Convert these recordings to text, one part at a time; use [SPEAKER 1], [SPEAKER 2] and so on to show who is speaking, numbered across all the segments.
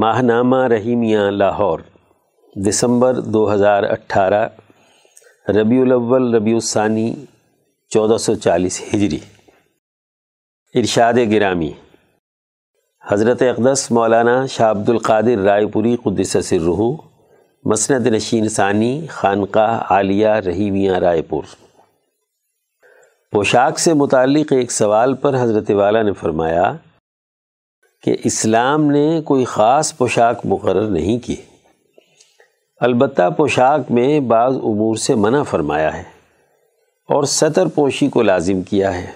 [SPEAKER 1] ماہنامہ رحیمیہ لاہور، دسمبر دو ہزار اٹھارہ، ربیع الاول، ربیع الثانی، چودہ سو چالیس ہجری۔ ارشاد گرامی، حضرت اقدس مولانا شاہ عبد القادر رائے پوری قدس سرہ مسند نشین ثانی، خانقاہ عالیہ رحیمیہ رائے پور۔ پوشاک سے متعلق ایک سوال پر حضرت والا نے فرمایا کہ اسلام نے کوئی خاص پوشاک مقرر نہیں کی۔ البتہ پوشاک میں بعض امور سے منع فرمایا ہے اور سطر پوشی کو لازم کیا ہے۔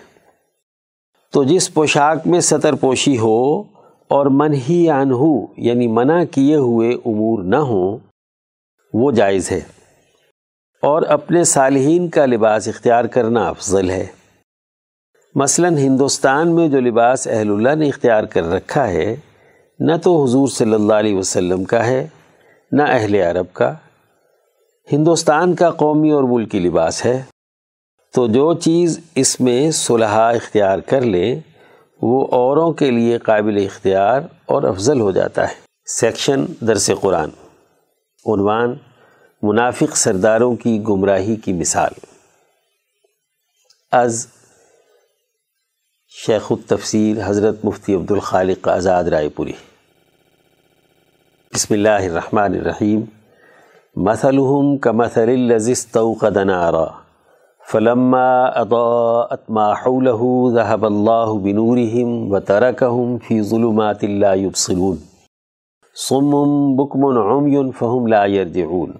[SPEAKER 1] تو جس پوشاک میں سطر پوشی ہو اور من ہی ہو یعنی منع کیے ہوئے امور نہ ہوں، وہ جائز ہے۔ اور اپنے صالحین کا لباس اختیار کرنا افضل ہے۔ مثلا ہندوستان میں جو لباس اہل اللہ نے اختیار کر رکھا ہے، نہ تو حضور صلی اللہ علیہ وسلم کا ہے، نہ اہل عرب کا۔ ہندوستان کا قومی اور ملکی لباس ہے۔ تو جو چیز اس میں صلحہ اختیار کر لیں وہ اوروں کے لیے قابل اختیار اور افضل ہو جاتا ہے۔ سیکشن درس قرآن۔ عنوان منافق سرداروں کی گمراہی کی مثال۔ از شیخ التفسیر حضرت مفتی عبد الخالق آزاد رائے پوری۔ بسم اللہ الرحمن الرحیم۔ مثلهم كمثل الذي استوقد نارا۔ فلما اضاءت ما حوله ذهب الله بنورهم وتركهم في ظلمات لا يبصرون صم بكم عمي فهم لا يرجعون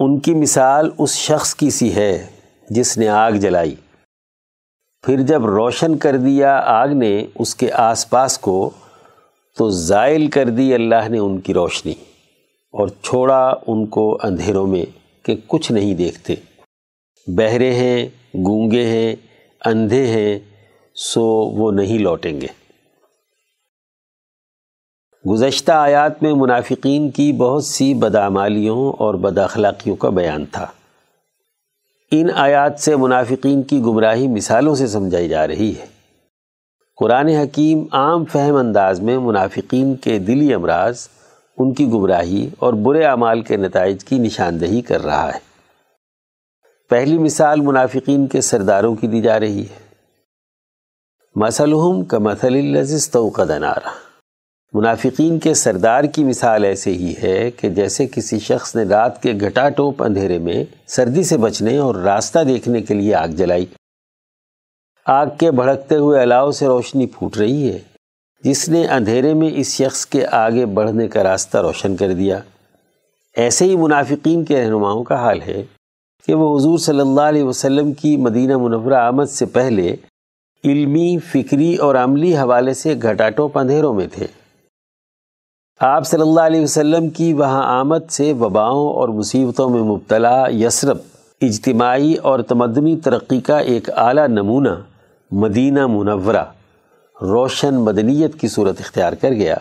[SPEAKER 1] ان کی مثال اس شخص کی سی ہے جس نے آگ جلائی۔ پھر جب روشن کر دیا آگ نے اس کے آس پاس کو، تو زائل کر دی اللہ نے ان کی روشنی اور چھوڑا ان کو اندھیروں میں کہ کچھ نہیں دیکھتے۔ بہرے ہیں، گونگے ہیں، اندھے ہیں، سو وہ نہیں لوٹیں گے۔ گزشتہ آیات میں منافقین کی بہت سی بدعمالیوں اور بد اخلاقیوں کا بیان تھا۔ ان آیات سے منافقین کی گمراہی مثالوں سے سمجھائی جا رہی ہے۔ قرآن حکیم عام فہم انداز میں منافقین کے دلی امراض، ان کی گمراہی اور برے اعمال کے نتائج کی نشاندہی کر رہا ہے۔ پہلی مثال منافقین کے سرداروں کی دی جا رہی ہے۔ مسلحم کا مسل الزیز نارا منافقین کے سردار کی مثال ایسے ہی ہے کہ جیسے کسی شخص نے رات کے گھٹا ٹوپ اندھیرے میں سردی سے بچنے اور راستہ دیکھنے کے لیے آگ جلائی۔ آگ کے بھڑکتے ہوئے الاؤ سے روشنی پھوٹ رہی ہے۔ جس نے اندھیرے میں اس شخص کے آگے بڑھنے کا راستہ روشن کر دیا۔ ایسے ہی منافقین کے رہنماؤں کا حال ہے کہ وہ حضور صلی اللہ علیہ وسلم کی مدینہ منورہ آمد سے پہلے علمی، فکری اور عملی حوالے سے گھٹاٹوں پندھیروں میں تھے۔ آپ صلی اللہ علیہ وسلم کی وہاں آمد سے وباؤں اور مصیبتوں میں مبتلا، یسرب، اجتماعی اور تمدنی ترقی کا ایک اعلیٰ نمونہ مدینہ منورہ، روشن مدنیت کی صورت اختیار کر گیا۔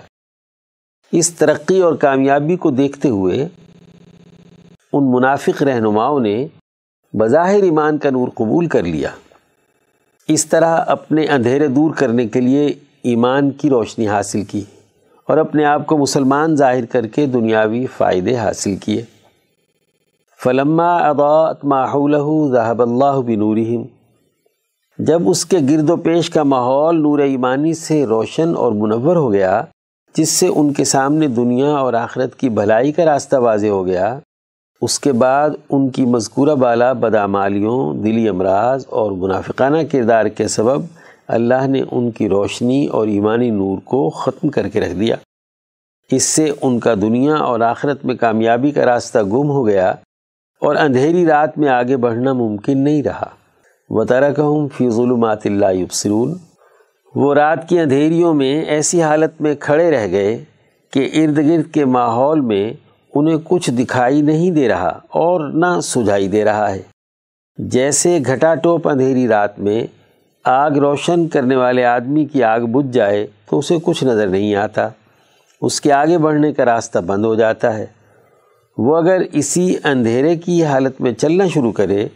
[SPEAKER 1] اس ترقی اور کامیابی کو دیکھتے ہوئے ان منافق رہنماؤں نے بظاہر ایمان کا نور قبول کر لیا۔ اس طرح اپنے اندھیرے دور کرنے کے لیے ایمان کی روشنی حاصل کی۔ اور اپنے آپ کو مسلمان ظاہر کر کے دنیاوی فائدے حاصل کیے۔ فلما اضاءت ما حوله ذهب اللہ بنورہم جب اس کے گرد و پیش کا ماحول نور ایمانی سے روشن اور منور ہو گیا، جس سے ان کے سامنے دنیا اور آخرت کی بھلائی کا راستہ واضح ہو گیا، اس کے بعد ان کی مذکورہ بالا بدعمالیوں، دلی امراض اور منافقانہ کردار کے سبب اللہ نے ان کی روشنی اور ایمانی نور کو ختم کر کے رکھ دیا۔ اس سے ان کا دنیا اور آخرت میں کامیابی کا راستہ گم ہو گیا اور اندھیری رات میں آگے بڑھنا ممکن نہیں رہا۔ وطرکہم فی ظلمات اللہ یبصرون وہ رات کی اندھیریوں میں ایسی حالت میں کھڑے رہ گئے کہ ارد گرد کے ماحول میں انہیں کچھ دکھائی نہیں دے رہا اور نہ سجھائی دے رہا ہے۔ جیسے گھٹا ٹوپ اندھیری رات میں آگ روشن کرنے والے آدمی کی آگ بجھ جائے تو اسے کچھ نظر نہیں آتا۔ اس کے آگے بڑھنے کا راستہ بند ہو جاتا ہے۔ وہ اگر اسی اندھیرے کی حالت میں چلنا شروع کرے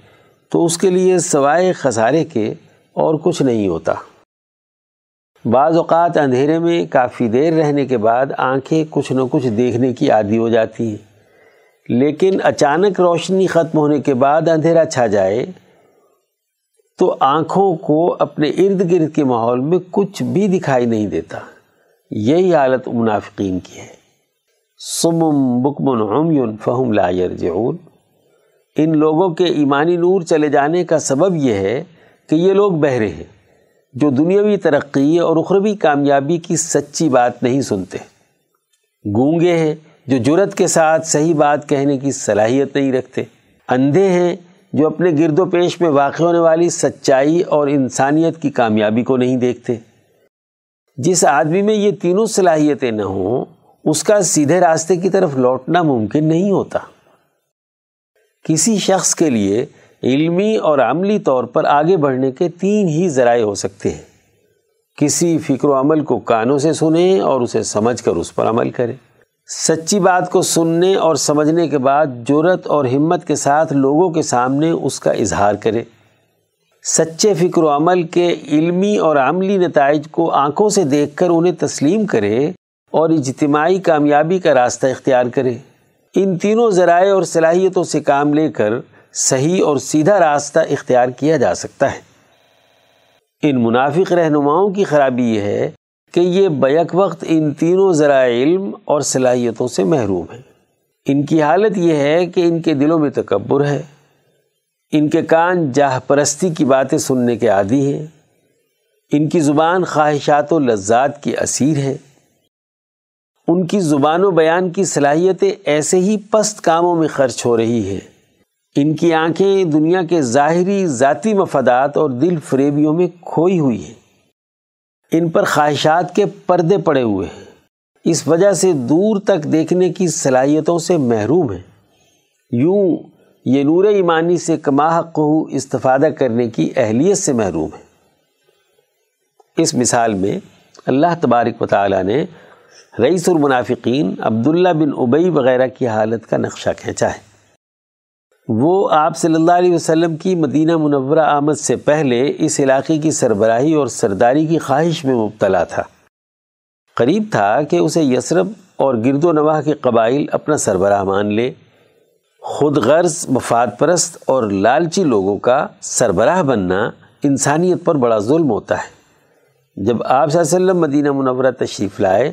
[SPEAKER 1] تو اس کے لیے سوائے خسارے کے اور کچھ نہیں ہوتا۔ بعض اوقات اندھیرے میں کافی دیر رہنے کے بعد آنکھیں کچھ نہ کچھ دیکھنے کی عادی ہو جاتی ہیں۔ لیکن اچانک روشنی ختم ہونے کے بعد اندھیرا چھا جائے تو آنکھوں کو اپنے ارد گرد کے ماحول میں کچھ بھی دکھائی نہیں دیتا۔ یہی حالت منافقین کی ہے۔ سمم بکمن عمیون فہم لا یرجعون۔ ان لوگوں کے ایمانی نور چلے جانے کا سبب یہ ہے کہ یہ لوگ بہرے ہیں، جو دنیاوی ترقی اور اخروی کامیابی کی سچی بات نہیں سنتے۔ گونگے ہیں جو جرت کے ساتھ صحیح بات کہنے کی صلاحیت نہیں رکھتے۔ اندھے ہیں جو اپنے گرد و پیش میں واقع ہونے والی سچائی اور انسانیت کی کامیابی کو نہیں دیکھتے۔ جس آدمی میں یہ تینوں صلاحیتیں نہ ہوں، اس کا سیدھے راستے کی طرف لوٹنا ممکن نہیں ہوتا۔ کسی شخص کے لیے علمی اور عملی طور پر آگے بڑھنے کے تین ہی ذرائع ہو سکتے ہیں۔ کسی فکر و عمل کو کانوں سے سنیں اور اسے سمجھ کر اس پر عمل کریں۔ سچی بات کو سننے اور سمجھنے کے بعد جرت اور ہمت کے ساتھ لوگوں کے سامنے اس کا اظہار کرے۔ سچے فکر و عمل کے علمی اور عملی نتائج کو آنکھوں سے دیکھ کر انہیں تسلیم کرے اور اجتماعی کامیابی کا راستہ اختیار کرے۔ ان تینوں ذرائع اور صلاحیتوں سے کام لے کر صحیح اور سیدھا راستہ اختیار کیا جا سکتا ہے۔ ان منافق رہنماؤں کی خرابی یہ ہے کہ یہ بیک وقت ان تینوں ذرائع علم اور صلاحیتوں سے محروم ہیں ان کی حالت یہ ہے کہ ان کے دلوں میں تکبر ہے۔ ان کے کان جاہ پرستی کی باتیں سننے کے عادی ہیں۔ ان کی زبان خواہشات و لذات کی اسیر ہے۔ ان کی زبان و بیان کی صلاحیتیں ایسے ہی پست کاموں میں خرچ ہو رہی ہیں۔ ان کی آنکھیں دنیا کے ظاہری ذاتی مفادات اور دل فریبیوں میں کھوئی ہوئی ہیں۔ ان پر خواہشات کے پردے پڑے ہوئے ہیں۔ اس وجہ سے دور تک دیکھنے کی صلاحیتوں سے محروم ہیں۔ یوں یہ نور ایمانی سے کما کو استفادہ کرنے کی اہلیت سے محروم ہے اس مثال میں اللہ تبارک و تعالیٰ نے رئیس المنافقین عبداللہ بن ابئی وغیرہ کی حالت کا نقشہ کھینچا ہے۔ وہ آپ صلی اللہ علیہ وسلم کی مدینہ منورہ آمد سے پہلے اس علاقے کی سربراہی اور سرداری کی خواہش میں مبتلا تھا۔ قریب تھا کہ اسے یسرب اور گرد و نواح کے قبائل اپنا سربراہ مان لے۔ خود غرض، مفاد پرست اور لالچی لوگوں کا سربراہ بننا انسانیت پر بڑا ظلم ہوتا ہے۔ جب آپ صلی اللہ علیہ وسلم مدینہ منورہ تشریف لائے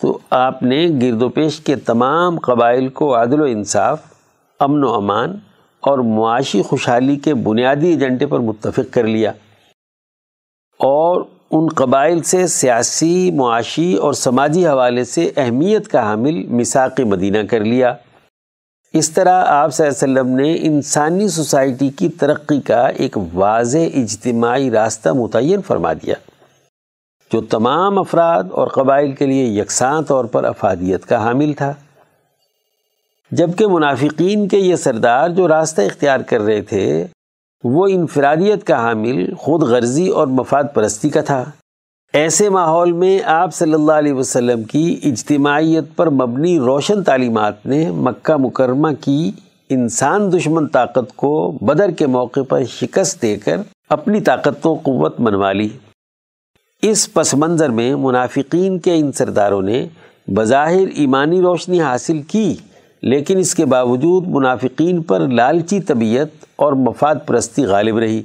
[SPEAKER 1] تو آپ نے گرد و پیش کے تمام قبائل کو عادل و انصاف، امن و امان اور معاشی خوشحالی کے بنیادی ایجنڈے پر متفق کر لیا اور ان قبائل سے سیاسی، معاشی اور سماجی حوالے سے اہمیت کا حامل مساق مدینہ کر لیا۔ اس طرح آپ صلی اللہ علیہ وسلم نے انسانی سوسائٹی کی ترقی کا ایک واضح اجتماعی راستہ متعین فرما دیا، جو تمام افراد اور قبائل کے لیے یکساں طور پر افادیت کا حامل تھا۔ جبکہ منافقین کے یہ سردار جو راستہ اختیار کر رہے تھے، وہ انفرادیت کا حامل، خود غرضی اور مفاد پرستی کا تھا۔ ایسے ماحول میں آپ صلی اللہ علیہ وسلم کی اجتماعیت پر مبنی روشن تعلیمات نے مکہ مکرمہ کی انسان دشمن طاقت کو بدر کے موقع پر شکست دے کر اپنی طاقت و قوت منوا لی۔ اس پس منظر میں منافقین کے ان سرداروں نے بظاہر ایمانی روشنی حاصل کی۔ لیکن اس کے باوجود منافقین پر لالچی طبیعت اور مفاد پرستی غالب رہی۔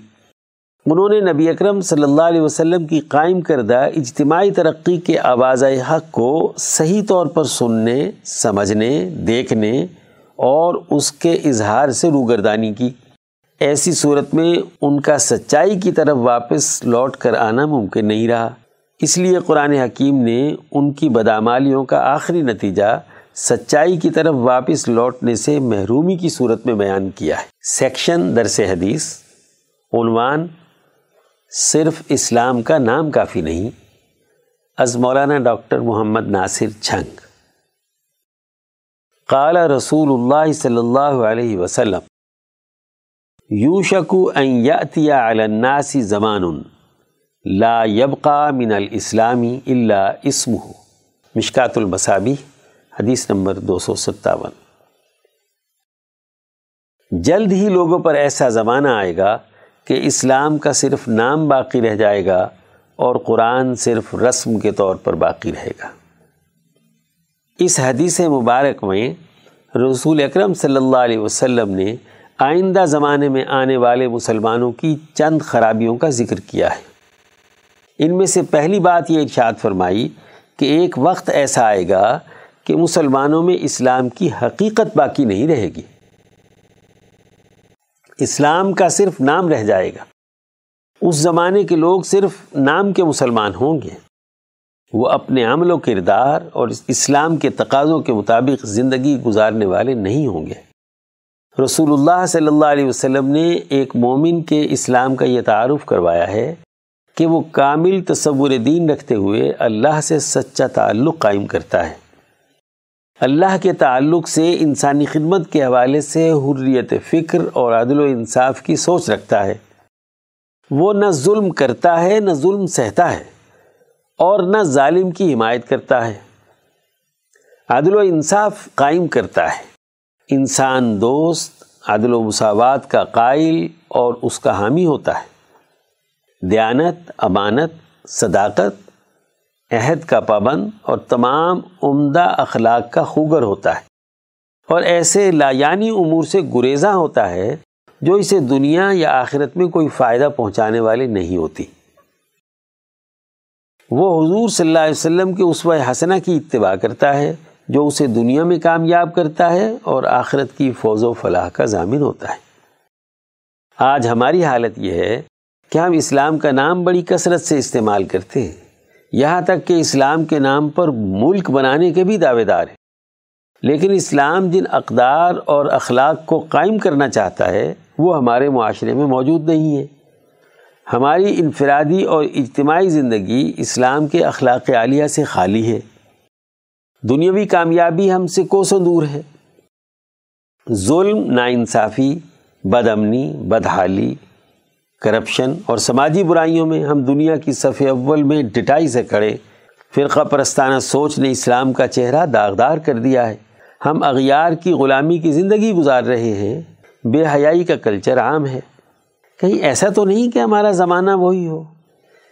[SPEAKER 1] انہوں نے نبی اکرم صلی اللہ علیہ وسلم کی قائم کردہ اجتماعی ترقی کے آواز حق کو صحیح طور پر سننے، سمجھنے، دیکھنے اور اس کے اظہار سے روگردانی کی۔ ایسی صورت میں ان کا سچائی کی طرف واپس لوٹ کر آنا ممکن نہیں رہا۔ اس لیے قرآن حکیم نے ان کی بدامالیوں کا آخری نتیجہ سچائی کی طرف واپس لوٹنے سے محرومی کی صورت میں بیان کیا ہے۔ سیکشن درس حدیث، عنوان، صرف اسلام کا نام کافی نہیں، از مولانا ڈاکٹر محمد ناصر چھنگ۔ قال رسول اللہ صلی اللہ علیہ وسلم، یوشکو ان یاتی علی الناس زمان، لا يبقى من الاسلامی الا اسمه۔ مشکات المصابی حدیث نمبر دو سو ستاون۔ جلد ہی لوگوں پر ایسا زمانہ آئے گا کہ اسلام کا صرف نام باقی رہ جائے گا اور قرآن صرف رسم کے طور پر باقی رہے گا۔ اس حدیث مبارک میں رسول اکرم صلی اللہ علیہ وسلم نے آئندہ زمانے میں آنے والے مسلمانوں کی چند خرابیوں کا ذکر کیا ہے۔ ان میں سے پہلی بات یہ ارشاد فرمائی کہ ایک وقت ایسا آئے گا کہ مسلمانوں میں اسلام کی حقیقت باقی نہیں رہے گی۔ اسلام کا صرف نام رہ جائے گا۔ اس زمانے کے لوگ صرف نام کے مسلمان ہوں گے۔ وہ اپنے عمل و کردار اور اسلام کے تقاضوں کے مطابق زندگی گزارنے والے نہیں ہوں گے۔ رسول اللہ صلی اللہ علیہ وسلم نے ایک مومن کے اسلام کا یہ تعارف کروایا ہے کہ وہ کامل تصور دین رکھتے ہوئے اللہ سے سچا تعلق قائم کرتا ہے۔ اللہ کے تعلق سے انسانی خدمت کے حوالے سے حریت فکر اور عدل و انصاف کی سوچ رکھتا ہے۔ وہ نہ ظلم کرتا ہے، نہ ظلم سہتا ہے اور نہ ظالم کی حمایت کرتا ہے۔ عدل و انصاف قائم کرتا ہے۔ انسان دوست، عدل و مساوات کا قائل اور اس کا حامی ہوتا ہے۔ دیانت، امانت، صداقت عہد کا پابند اور تمام عمدہ اخلاق کا خوگر ہوتا ہے۔ اور ایسے لایانی امور سے گریزاں ہوتا ہے جو اسے دنیا یا آخرت میں کوئی فائدہ پہنچانے والی نہیں ہوتی۔ وہ حضور صلی اللہ علیہ وسلم کے اسوہ حسنہ کی اتباع کرتا ہے، جو اسے دنیا میں کامیاب کرتا ہے اور آخرت کی فوز و فلاح کا ضامن ہوتا ہے۔ آج ہماری حالت یہ ہے کہ ہم اسلام کا نام بڑی کثرت سے استعمال کرتے ہیں۔ یہاں تک کہ اسلام کے نام پر ملک بنانے کے بھی دعوے دار ہیں۔ لیکن اسلام جن اقدار اور اخلاق کو قائم کرنا چاہتا ہے، وہ ہمارے معاشرے میں موجود نہیں ہے۔ ہماری انفرادی اور اجتماعی زندگی اسلام کے اخلاق عالیہ سے خالی ہے۔ دنیاوی کامیابی ہم سے کوسوں دور ہے۔ ظلم، ناانصافی بد امنی بدحالی کرپشن اور سماجی برائیوں میں ہم دنیا کی صف اول میں ڈٹائی سے کھڑے، فرقہ پرستانہ سوچ نے اسلام کا چہرہ داغدار کر دیا ہے۔ ہم اغیار کی غلامی کی زندگی گزار رہے ہیں۔ بے حیائی کا کلچر عام ہے۔ کہیں ایسا تو نہیں کہ ہمارا زمانہ وہی ہو،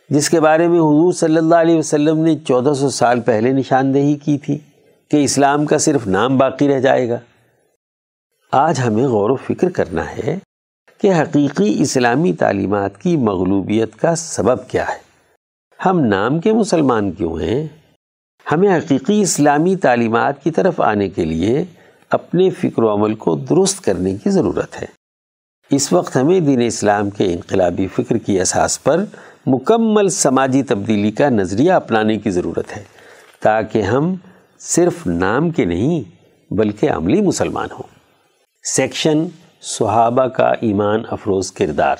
[SPEAKER 1] جس کے بارے میں حضور صلی اللہ علیہ وسلم نے چودہ سو سال پہلے نشاندہی کی تھی کہ اسلام کا صرف نام باقی رہ جائے گا۔ آج ہمیں غور و فکر کرنا ہے کہ حقیقی اسلامی تعلیمات کی مغلوبیت کا سبب کیا ہے۔ ہم نام کے مسلمان کیوں ہیں؟ ہمیں حقیقی اسلامی تعلیمات کی طرف آنے کے لیے اپنے فکر و عمل کو درست کرنے کی ضرورت ہے۔ اس وقت ہمیں دین اسلام کے انقلابی فکر کی اساس پر مکمل سماجی تبدیلی کا نظریہ اپنانے کی ضرورت ہے تاکہ ہم صرف نام کے نہیں بلکہ عملی مسلمان ہوں۔ سیکشن صحابہ کا ایمان افروز کردار۔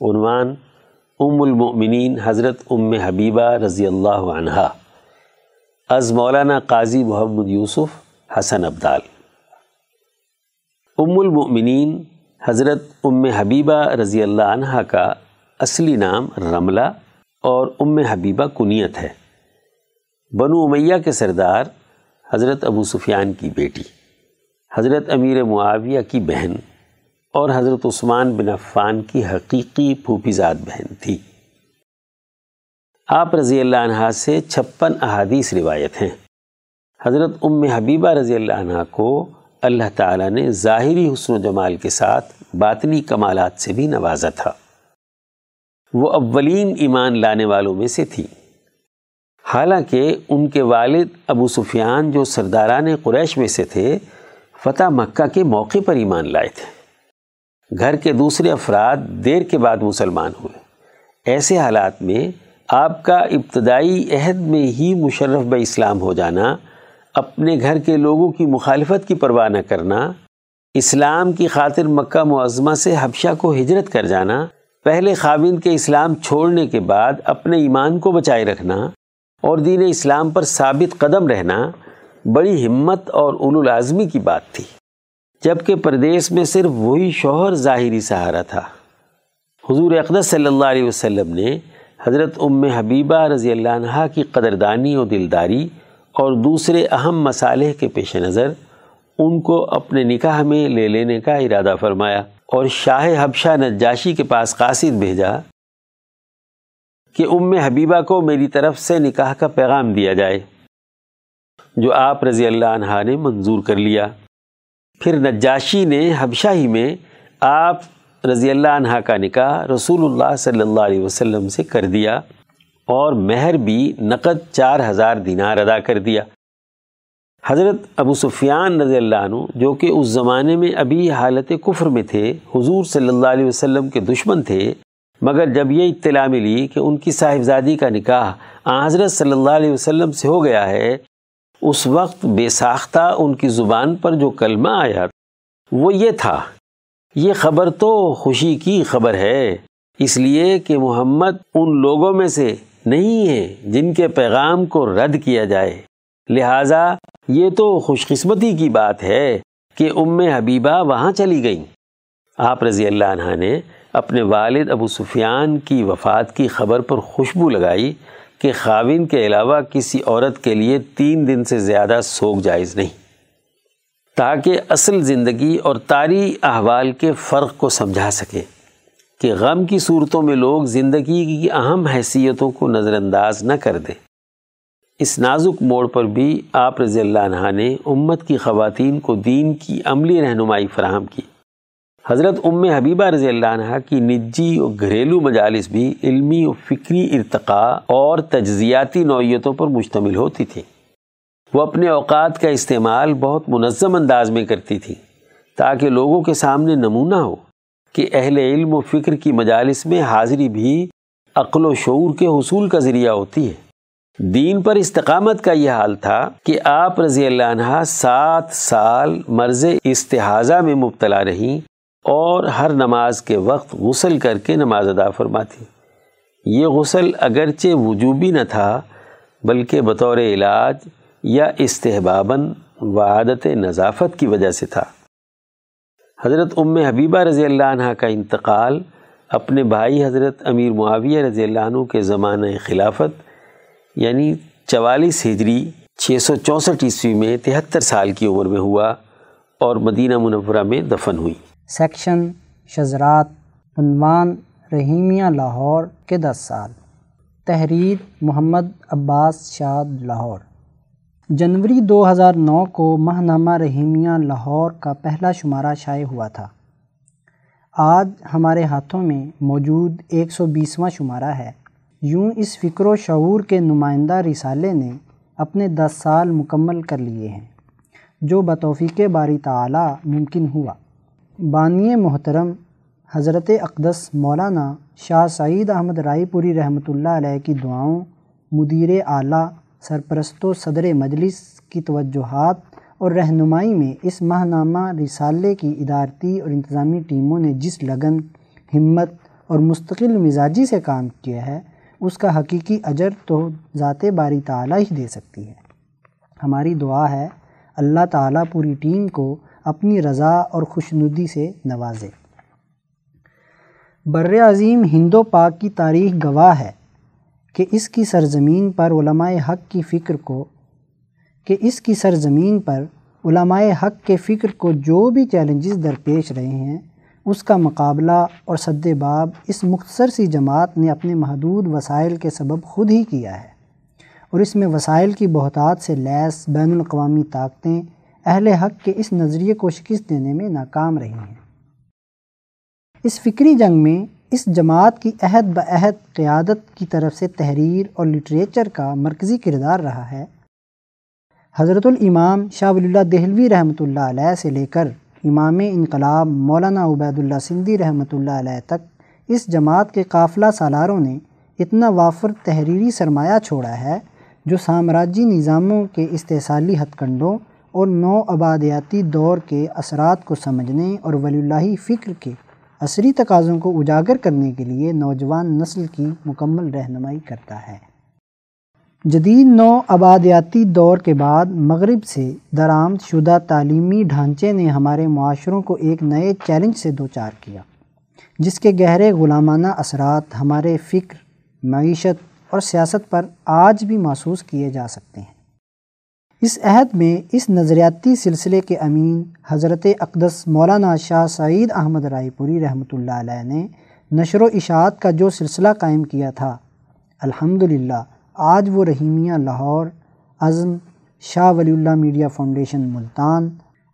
[SPEAKER 1] عنوان ام المؤمنین حضرت ام حبیبہ رضی اللہ عنہا۔ از مولانا قاضی محمد یوسف حسن عبدال ام المؤمنین حضرت ام حبیبہ رضی اللہ عنہ کا اصلی نام رملہ اور ام حبیبہ کنیت ہے۔ بنو امیہ کے سردار حضرت ابو سفیان کی بیٹی۔ حضرت امیر معاویہ کی بہن اور حضرت عثمان بن عفان کی حقیقی پھوپھی بہن تھی۔ آپ رضی اللہ عنہ سے چھپن احادیث روایت ہیں۔ حضرت ام حبیبہ رضی اللہ عنہ کو اللہ تعالیٰ نے ظاہری حسن و جمال کے ساتھ باطنی کمالات سے بھی نوازا تھا۔ وہ اولین ایمان لانے والوں میں سے تھی۔ حالانکہ ان کے والد ابو سفیان جو سرداران قریش میں سے تھے فتح مکہ کے موقع پر ایمان لائے تھے۔ گھر کے دوسرے افراد دیر کے بعد مسلمان ہوئے۔ ایسے حالات میں آپ کا ابتدائی عہد میں ہی مشرف بہ اسلام ہو جانا، اپنے گھر کے لوگوں کی مخالفت کی پرواہ نہ کرنا، اسلام کی خاطر مکہ معظمہ سے حبشہ کو ہجرت کر جانا، پہلے خاوند کے اسلام چھوڑنے کے بعد اپنے ایمان کو بچائے رکھنا اور دین اسلام پر ثابت قدم رہنا بڑی ہمت اور اول العظمی کی بات تھی، جبکہ پردیس میں صرف وہی شوہر ظاہری سہارا تھا۔ حضور اقدس صلی اللہ علیہ وسلم نے حضرت ام حبیبہ رضی اللہ عنہ کی قدردانی و دلداری اور دوسرے اہم مسالح کے پیش نظر ان کو اپنے نکاح میں لے لینے کا ارادہ فرمایا اور شاہ حبشہ نجاشی کے پاس قاصد بھیجا کہ ام حبیبہ کو میری طرف سے نکاح کا پیغام دیا جائے۔ جو آپ رضی اللہ عنہ نے منظور کر لیا۔ پھر نجاشی نے حبشہ ہی میں آپ رضی اللہ عنہ کا نکاح رسول اللہ صلی اللہ علیہ وسلم سے کر دیا اور مہر بھی نقد چار ہزار دینار ادا کر دیا۔ حضرت ابو سفیان رضی اللہ عنہ جو کہ اس زمانے میں ابھی حالت کفر میں تھے، حضور صلی اللہ علیہ وسلم کے دشمن تھے، مگر جب یہ اطلاع ملی کہ ان کی صاحبزادی کا نکاح حضرت صلی اللہ علیہ وسلم سے ہو گیا ہے اس وقت بے ساختہ ان کی زبان پر جو کلمہ آیا وہ یہ تھا، یہ خبر تو خوشی کی خبر ہے، اس لیے کہ محمد ان لوگوں میں سے نہیں ہے جن کے پیغام کو رد کیا جائے۔ لہٰذا یہ تو خوش قسمتی کی بات ہے کہ ام حبیبہ وہاں چلی گئیں۔ آپ رضی اللہ عنہ نے اپنے والد ابو سفیان کی وفات کی خبر پر خوشبو لگائی کہ خاوین کے علاوہ کسی عورت کے لیے تین دن سے زیادہ سوگ جائز نہیں، تاکہ اصل زندگی اور تاری احوال کے فرق کو سمجھا سکے کہ غم کی صورتوں میں لوگ زندگی کی اہم حیثیتوں کو نظر انداز نہ کر دیں۔ اس نازک موڑ پر بھی آپ رضی اللہ عنہ نے امت کی خواتین کو دین کی عملی رہنمائی فراہم کی۔ حضرت ام حبیبہ رضی اللہ عنہ کی نجی و گھریلو مجالس بھی علمی و فکری ارتقاء اور تجزیاتی نوعیتوں پر مشتمل ہوتی تھیں۔ وہ اپنے اوقات کا استعمال بہت منظم انداز میں کرتی تھی تاکہ لوگوں کے سامنے نمونہ ہو کہ اہل علم و فکر کی مجالس میں حاضری بھی عقل و شعور کے حصول کا ذریعہ ہوتی ہے۔ دین پر استقامت کا یہ حال تھا کہ آپ رضی اللہ عنہ سات سال مرض استحاضہ میں مبتلا رہیں اور ہر نماز کے وقت غسل کر کے نماز ادا فرماتی۔ یہ غسل اگرچہ وجوبی نہ تھا، بلکہ بطور علاج یا استحباباً و عادت نظافت کی وجہ سے تھا۔ حضرت ام حبیبہ رضی اللہ عنہ کا انتقال اپنے بھائی حضرت امیر معاویہ رضی اللہ عنہ کے زمانہ خلافت یعنی چوالیس ہجری چھ سو چونسٹھ عیسوی میں تہتر سال کی عمر میں ہوا اور مدینہ منورہ میں دفن ہوئی۔
[SPEAKER 2] سیکشن شزرات عنوان رحیمیہ لاہور کے دس سال۔ تحریر محمد عباس شاد لاہور۔ جنوری دو ہزار نو کو ماہنامہ رحیمیہ لاہور کا پہلا شمارہ شائع ہوا تھا۔ آج ہمارے ہاتھوں میں موجود ایک سو بیسواں شمارہ ہے۔ یوں اس فکر و شعور کے نمائندہ رسالے نے اپنے دس سال مکمل کر لیے ہیں، جو بتوفیق باری تعالی ممکن ہوا۔ بانی محترم حضرت اقدس مولانا شاہ سعید احمد رائے پوری رحمۃ اللہ علیہ کی دعاؤں، مدیر اعلیٰ، سرپرست و صدر مجلس کی توجہات اور رہنمائی میں اس ماہ نامہ رسالے کی ادارتی اور انتظامی ٹیموں نے جس لگن، ہمت اور مستقل مزاجی سے کام کیا ہے، اس کا حقیقی اجر تو ذات باری تعالیٰ ہی دے سکتی ہے۔ ہماری دعا ہے، اللہ تعالیٰ پوری ٹیم کو اپنی رضا اور خوشنودی سے نوازے۔ بر عظیم ہند و پاک کی تاریخ گواہ ہے کہ اس کی سرزمین پر علماء حق کی فکر کو، کہ اس کی سرزمین پر علماء حق کے فکر کو جو بھی چیلنجز درپیش رہے ہیں، اس کا مقابلہ اور صد باب اس مختصر سی جماعت نے اپنے محدود وسائل کے سبب خود ہی کیا ہے۔ اور اس میں وسائل کی بہتات سے لیس، بین الاقوامی طاقتیں اہل حق کے اس نظریے کو شکست دینے میں ناکام رہی ہیں۔ اس فکری جنگ میں اس جماعت کی عہد بعہد قیادت کی طرف سے تحریر اور لٹریچر کا مرکزی کردار رہا ہے۔ حضرت الامام شاہ ولی اللہ دہلوی رحمۃ اللہ علیہ سے لے کر امام انقلاب مولانا عبید اللہ سندھی رحمۃ اللہ علیہ تک اس جماعت کے قافلہ سالاروں نے اتنا وافر تحریری سرمایہ چھوڑا ہے جو سامراجی نظاموں کے استحصالی ہتھ کنڈوں اور نو آبادیاتی دور کے اثرات کو سمجھنے اور ولی اللہ فکر کے عصری تقاضوں کو اجاگر کرنے کے لیے نوجوان نسل کی مکمل رہنمائی کرتا ہے۔ جدید نو آبادیاتی دور کے بعد مغرب سے درآمد شدہ تعلیمی ڈھانچے نے ہمارے معاشروں کو ایک نئے چیلنج سے دوچار کیا، جس کے گہرے غلامانہ اثرات ہمارے فکر، معیشت اور سیاست پر آج بھی محسوس کیے جا سکتے ہیں۔ اس عہد میں اس نظریاتی سلسلے کے امین حضرت اقدس مولانا شاہ سعید احمد رائے پوری رحمۃ اللہ علیہ نے نشر و اشاعت کا جو سلسلہ قائم کیا تھا، الحمدللہ، آج وہ رحیمیہ، لاہور، عزم، شاہ ولی اللہ میڈیا فاؤنڈیشن، ملتان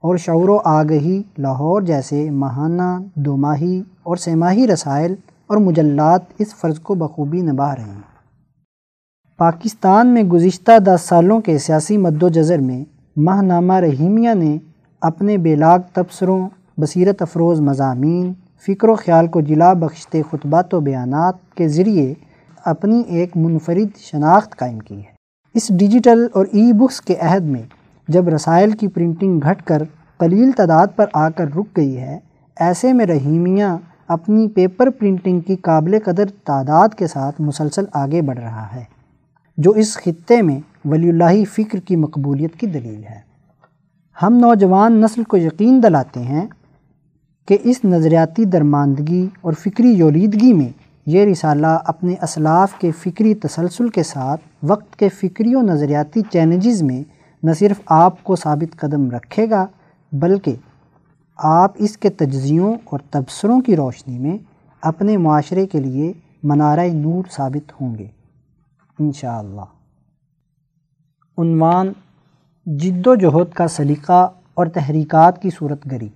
[SPEAKER 2] اور شعور و آگہی، لاہور جیسے ماہانہ دو ماہی اور سماہی رسائل اور مجلات اس فرض کو بخوبی نبھا رہے ہیں۔ پاکستان میں گزشتہ دس سالوں کے سیاسی مد و جذر میں ماہ نامہ رحیمیہ نے اپنے بیلاگ تبصروں، بصیرت افروز مضامین، فکر و خیال کو جلا بخشتے خطبات و بیانات کے ذریعے اپنی ایک منفرد شناخت قائم کی ہے۔ اس ڈیجیٹل اور ای بکس کے عہد میں جب رسائل کی پرنٹنگ گھٹ کر قلیل تعداد پر آ کر رک گئی ہے، ایسے میں رحیمیہ اپنی پیپر پرنٹنگ کی قابل قدر تعداد کے ساتھ مسلسل آگے بڑھ رہا ہے۔ جو اس خطے میں ولی اللہ فکر کی مقبولیت کی دلیل ہے۔ ہم نوجوان نسل کو یقین دلاتے ہیں کہ اس نظریاتی درماندگی اور فکری یولیدگی میں یہ رسالہ اپنے اسلاف کے فکری تسلسل کے ساتھ وقت کے فکری و نظریاتی چیلنجز میں نہ صرف آپ کو ثابت قدم رکھے گا، بلکہ آپ اس کے تجزیوں اور تبصروں کی روشنی میں اپنے معاشرے کے لیے منارہ نور ثابت ہوں گے۔ انشاءاللہ۔ عنوان جد و جہد کا سلیقہ اور تحریکات کی صورت گری۔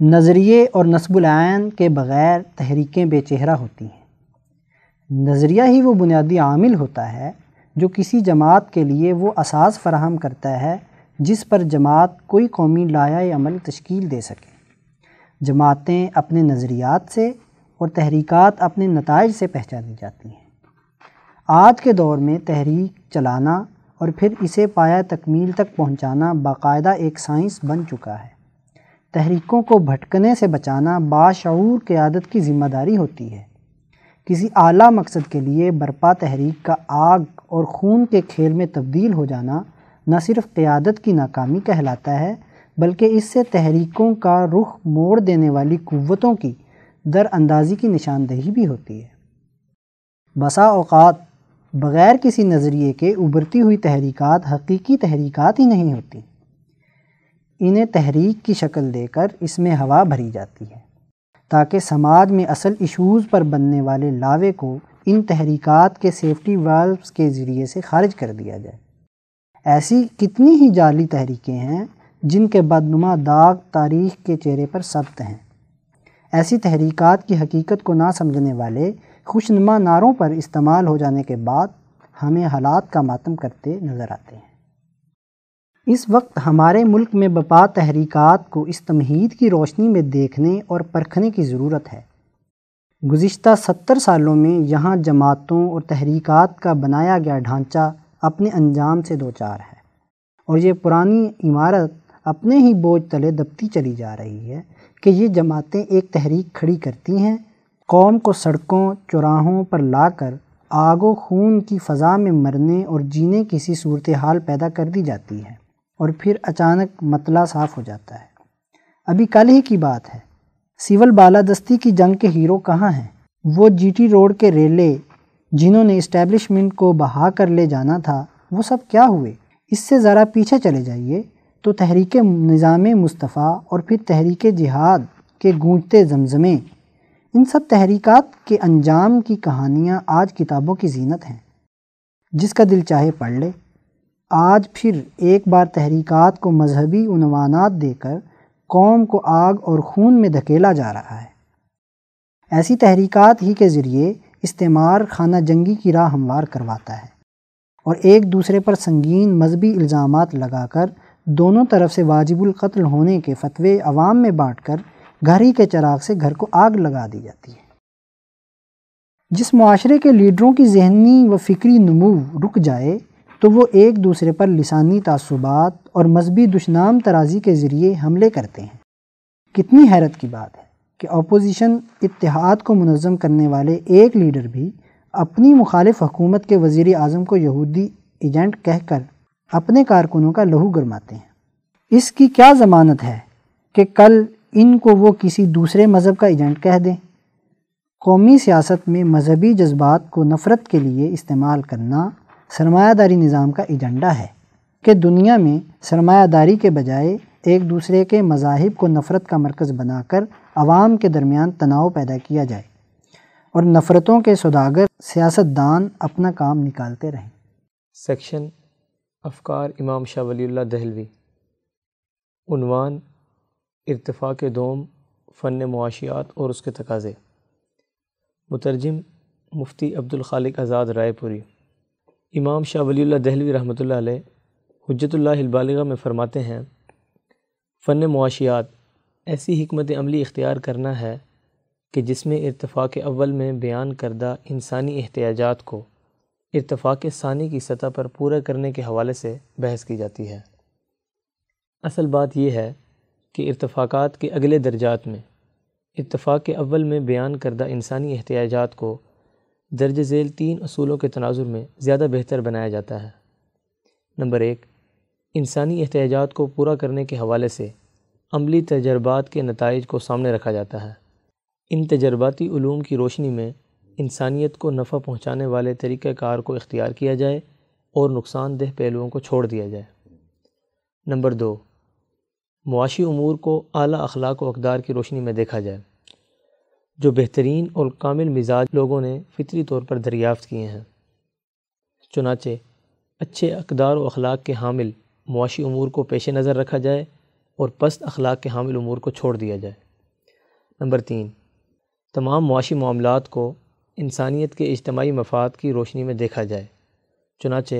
[SPEAKER 2] نظریے اور نصب العین کے بغیر تحریکیں بے چہرہ ہوتی ہیں۔ نظریہ ہی وہ بنیادی عامل ہوتا ہے جو کسی جماعت کے لیے وہ اساس فراہم کرتا ہے جس پر جماعت کوئی قومی لایا عمل تشکیل دے سکے۔ جماعتیں اپنے نظریات سے اور تحریکات اپنے نتائج سے پہچانی جاتی ہیں۔ آج کے دور میں تحریک چلانا اور پھر اسے پایا تکمیل تک پہنچانا باقاعدہ ایک سائنس بن چکا ہے۔ تحریکوں کو بھٹکنے سے بچانا باشعور قیادت کی ذمہ داری ہوتی ہے۔ کسی اعلیٰ مقصد کے لیے برپا تحریک کا آگ اور خون کے کھیل میں تبدیل ہو جانا نہ صرف قیادت کی ناکامی کہلاتا ہے، بلکہ اس سے تحریکوں کا رخ موڑ دینے والی قوتوں کی در اندازی کی نشاندہی بھی ہوتی ہے۔ بسا اوقات بغیر کسی نظریے کے ابھرتی ہوئی تحریکات حقیقی تحریکات ہی نہیں ہوتی۔ انہیں تحریک کی شکل دے کر اس میں ہوا بھری جاتی ہے، تاکہ سماج میں اصل ایشوز پر بننے والے لاوے کو ان تحریکات کے سیفٹی والوز کے ذریعے سے خارج کر دیا جائے۔ ایسی کتنی ہی جعلی تحریکیں ہیں جن کے بدنما داغ تاریخ کے چہرے پر ثبت ہیں۔ ایسی تحریکات کی حقیقت کو نہ سمجھنے والے خوشنما نعروں پر استعمال ہو جانے کے بعد ہمیں حالات کا ماتم کرتے نظر آتے ہیں۔ اس وقت ہمارے ملک میں بپا تحریکات کو اس تمہید کی روشنی میں دیکھنے اور پرکھنے کی ضرورت ہے۔ گزشتہ ستر سالوں میں یہاں جماعتوں اور تحریکات کا بنایا گیا ڈھانچہ اپنے انجام سے دوچار ہے اور یہ پرانی عمارت اپنے ہی بوجھ تلے دبتی چلی جا رہی ہے کہ یہ جماعتیں ایک تحریک کھڑی کرتی ہیں قوم کو سڑکوں، چوراہوں پر لا کر آگ و خون کی فضا میں مرنے اور جینے کسی صورتحال پیدا کر دی جاتی ہے اور پھر اچانک مطلع صاف ہو جاتا ہے۔ ابھی کل ہی کی بات ہے۔ سیول بالادستی کی جنگ کے ہیرو کہاں ہیں؟ وہ جی ٹی روڈ کے ریلے جنہوں نے اسٹیبلشمنٹ کو بہا کر لے جانا تھا، وہ سب کیا ہوئے؟ اس سے ذرا پیچھے چلے جائیے تو تحریک نظام مصطفیٰ اور پھر تحریک جہاد کے گونجتے زمزمیں ان سب تحریکات کے انجام کی کہانیاں آج کتابوں کی زینت ہیں۔ جس کا دل چاہے پڑھ لے۔ آج پھر ایک بار تحریکات کو مذہبی عنوانات دے کر قوم کو آگ اور خون میں دھکیلا جا رہا ہے۔ ایسی تحریکات ہی کے ذریعے استعمار خانہ جنگی کی راہ ہموار کرواتا ہے۔ اور ایک دوسرے پر سنگین مذہبی الزامات لگا کر دونوں طرف سے واجب القتل ہونے کے فتوے عوام میں بانٹ کر گھر ہی کے چراغ سے گھر کو آگ لگا دی جاتی ہے۔ جس معاشرے کے لیڈروں کی ذہنی و فکری نمو رک جائے، تو وہ ایک دوسرے پر لسانی تعصبات اور مذہبی دشنام ترازی کے ذریعے حملے کرتے ہیں۔ کتنی حیرت کی بات ہے کہ اپوزیشن اتحاد کو منظم کرنے والے ایک لیڈر بھی اپنی مخالف حکومت کے وزیر اعظم کو یہودی ایجنٹ کہہ کر اپنے کارکنوں کا لہو گرماتے ہیں۔ اس کی کیا ضمانت ہے کہ کل ان کو وہ کسی دوسرے مذہب کا ایجنٹ کہہ دیں۔ قومی سیاست میں مذہبی جذبات کو نفرت کے لیے استعمال کرنا سرمایہ داری نظام کا ایجنڈا ہے کہ دنیا میں سرمایہ داری کے بجائے ایک دوسرے کے مذاہب کو نفرت کا مرکز بنا کر عوام کے درمیان تناؤ پیدا کیا جائے اور نفرتوں کے سوداگر سیاست دان اپنا کام نکالتے رہیں۔
[SPEAKER 3] سیکشن افکار امام شاہ ولی اللہ دہلوی، عنوان ارتفاق دوم، فن معاشیات اور اس کے تقاضے۔ مترجم مفتی عبد الخالق آزاد رائے پوری۔ امام شاہ ولی اللہ دہلوی رحمۃ اللہ علیہ حجت اللہ البالغہ میں فرماتے ہیں، فن معاشیات ایسی حکمت عملی اختیار کرنا ہے کہ جس میں ارتفاق اول میں بیان کردہ انسانی احتیاجات کو ارتفاق ثانی کی سطح پر پورا کرنے کے حوالے سے بحث کی جاتی ہے۔ اصل بات یہ ہے کہ ارتفاقات کے اگلے درجات میں۔ اتفاق کے اول میں بیان کردہ انسانی احتیاجات کو درج ذیل تین اصولوں کے تناظر میں زیادہ بہتر بنایا جاتا ہے۔ نمبر ایک، انسانی احتیاجات کو پورا کرنے کے حوالے سے عملی تجربات کے نتائج کو سامنے رکھا جاتا ہے۔ ان تجرباتی علوم کی روشنی میں انسانیت کو نفع پہنچانے والے طریقہ کار کو اختیار کیا جائے اور نقصان دہ پہلوؤں کو چھوڑ دیا جائے۔ نمبر دو معاشی امور کو اعلیٰ اخلاق و اقدار کی روشنی میں دیکھا جائے، جو بہترین اور کامل مزاج لوگوں نے فطری طور پر دریافت کیے ہیں۔ چنانچہ، اچھے اقدار و اخلاق کے حامل معاشی امور کو پیش نظر رکھا جائے اور پست اخلاق کے حامل امور کو چھوڑ دیا جائے۔ نمبر تین، تمام معاشی معاملات کو انسانیت کے اجتماعی مفاد کی روشنی میں دیکھا جائے۔ چنانچہ،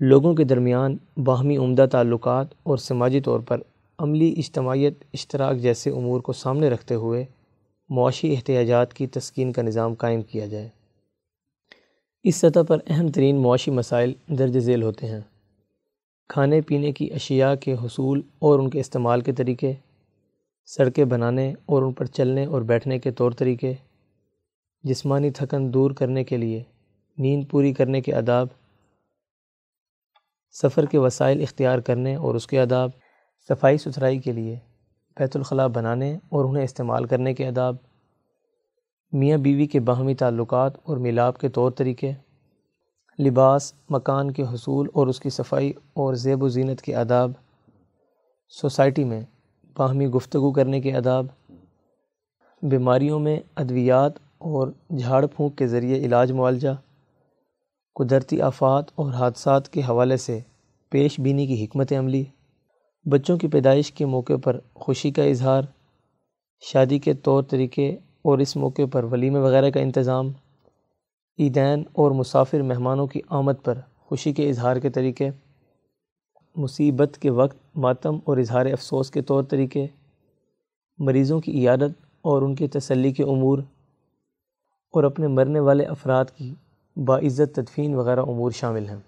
[SPEAKER 3] لوگوں کے درمیان باہمی عمدہ تعلقات اور سماجی طور پر عملی اجتماعیت اشتراک جیسے امور کو سامنے رکھتے ہوئے معاشی احتیاجات کی تسکین کا نظام قائم کیا جائے۔ اس سطح پر اہم ترین معاشی مسائل درج ذیل ہوتے ہیں۔ کھانے پینے کی اشیاء کے حصول اور ان کے استعمال کے طریقے، سڑکیں بنانے اور ان پر چلنے اور بیٹھنے کے طور طریقے، جسمانی تھکن دور کرنے کے لیے، نیند پوری کرنے کے آداب، سفر کے وسائل اختیار کرنے اور اس کے آداب۔ صفائی ستھرائی کے لیے بیت الخلاء بنانے اور انہیں استعمال کرنے کے آداب، میاں بیوی کے باہمی تعلقات اور ملاپ کے طور طریقے، لباس، مکان کے حصول اور اس کی صفائی اور زیب و زینت کے آداب، سوسائٹی میں باہمی گفتگو کرنے کے آداب، بیماریوں میں ادویات اور جھاڑ پھونک کے ذریعے علاج معالجہ، قدرتی آفات اور حادثات کے حوالے سے پیش بینی کی حکمت عملی۔ بچوں کی پیدائش کے موقع پر خوشی کا اظہار، شادی کے طور طریقے اور اس موقع پر ولیمے وغیرہ کا انتظام، عیدین اور مسافر مہمانوں کی آمد پر خوشی کے اظہار کے طریقے، مصیبت کے وقت ماتم اور اظہار افسوس کے طور طریقے، مریضوں کی عیادت اور ان کی تسلی کے امور، اور اپنے مرنے والے افراد کی باعزت، تدفین وغیرہ امور شامل ہیں۔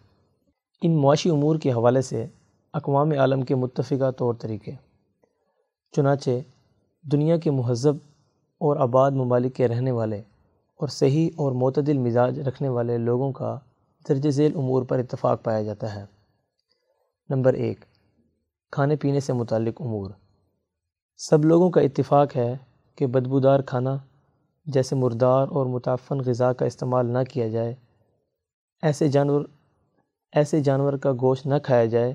[SPEAKER 3] ان معاشی امور کے حوالے سے اقوام عالم کے متفقہ طور طریقے۔ چنانچہ، دنیا کے مہذب اور آباد ممالک کے رہنے والے اور صحیح اور معتدل مزاج رکھنے والے لوگوں کا درج ذیل امور پر اتفاق پایا جاتا ہے۔ نمبر ایک، کھانے پینے سے متعلق امور۔ سب لوگوں کا اتفاق ہے کہ بدبودار کھانا، جیسے مردار اور متعفن غذا کا استعمال نہ کیا جائے، ایسے جانور ایسے جانور کا گوشت نہ کھایا جائے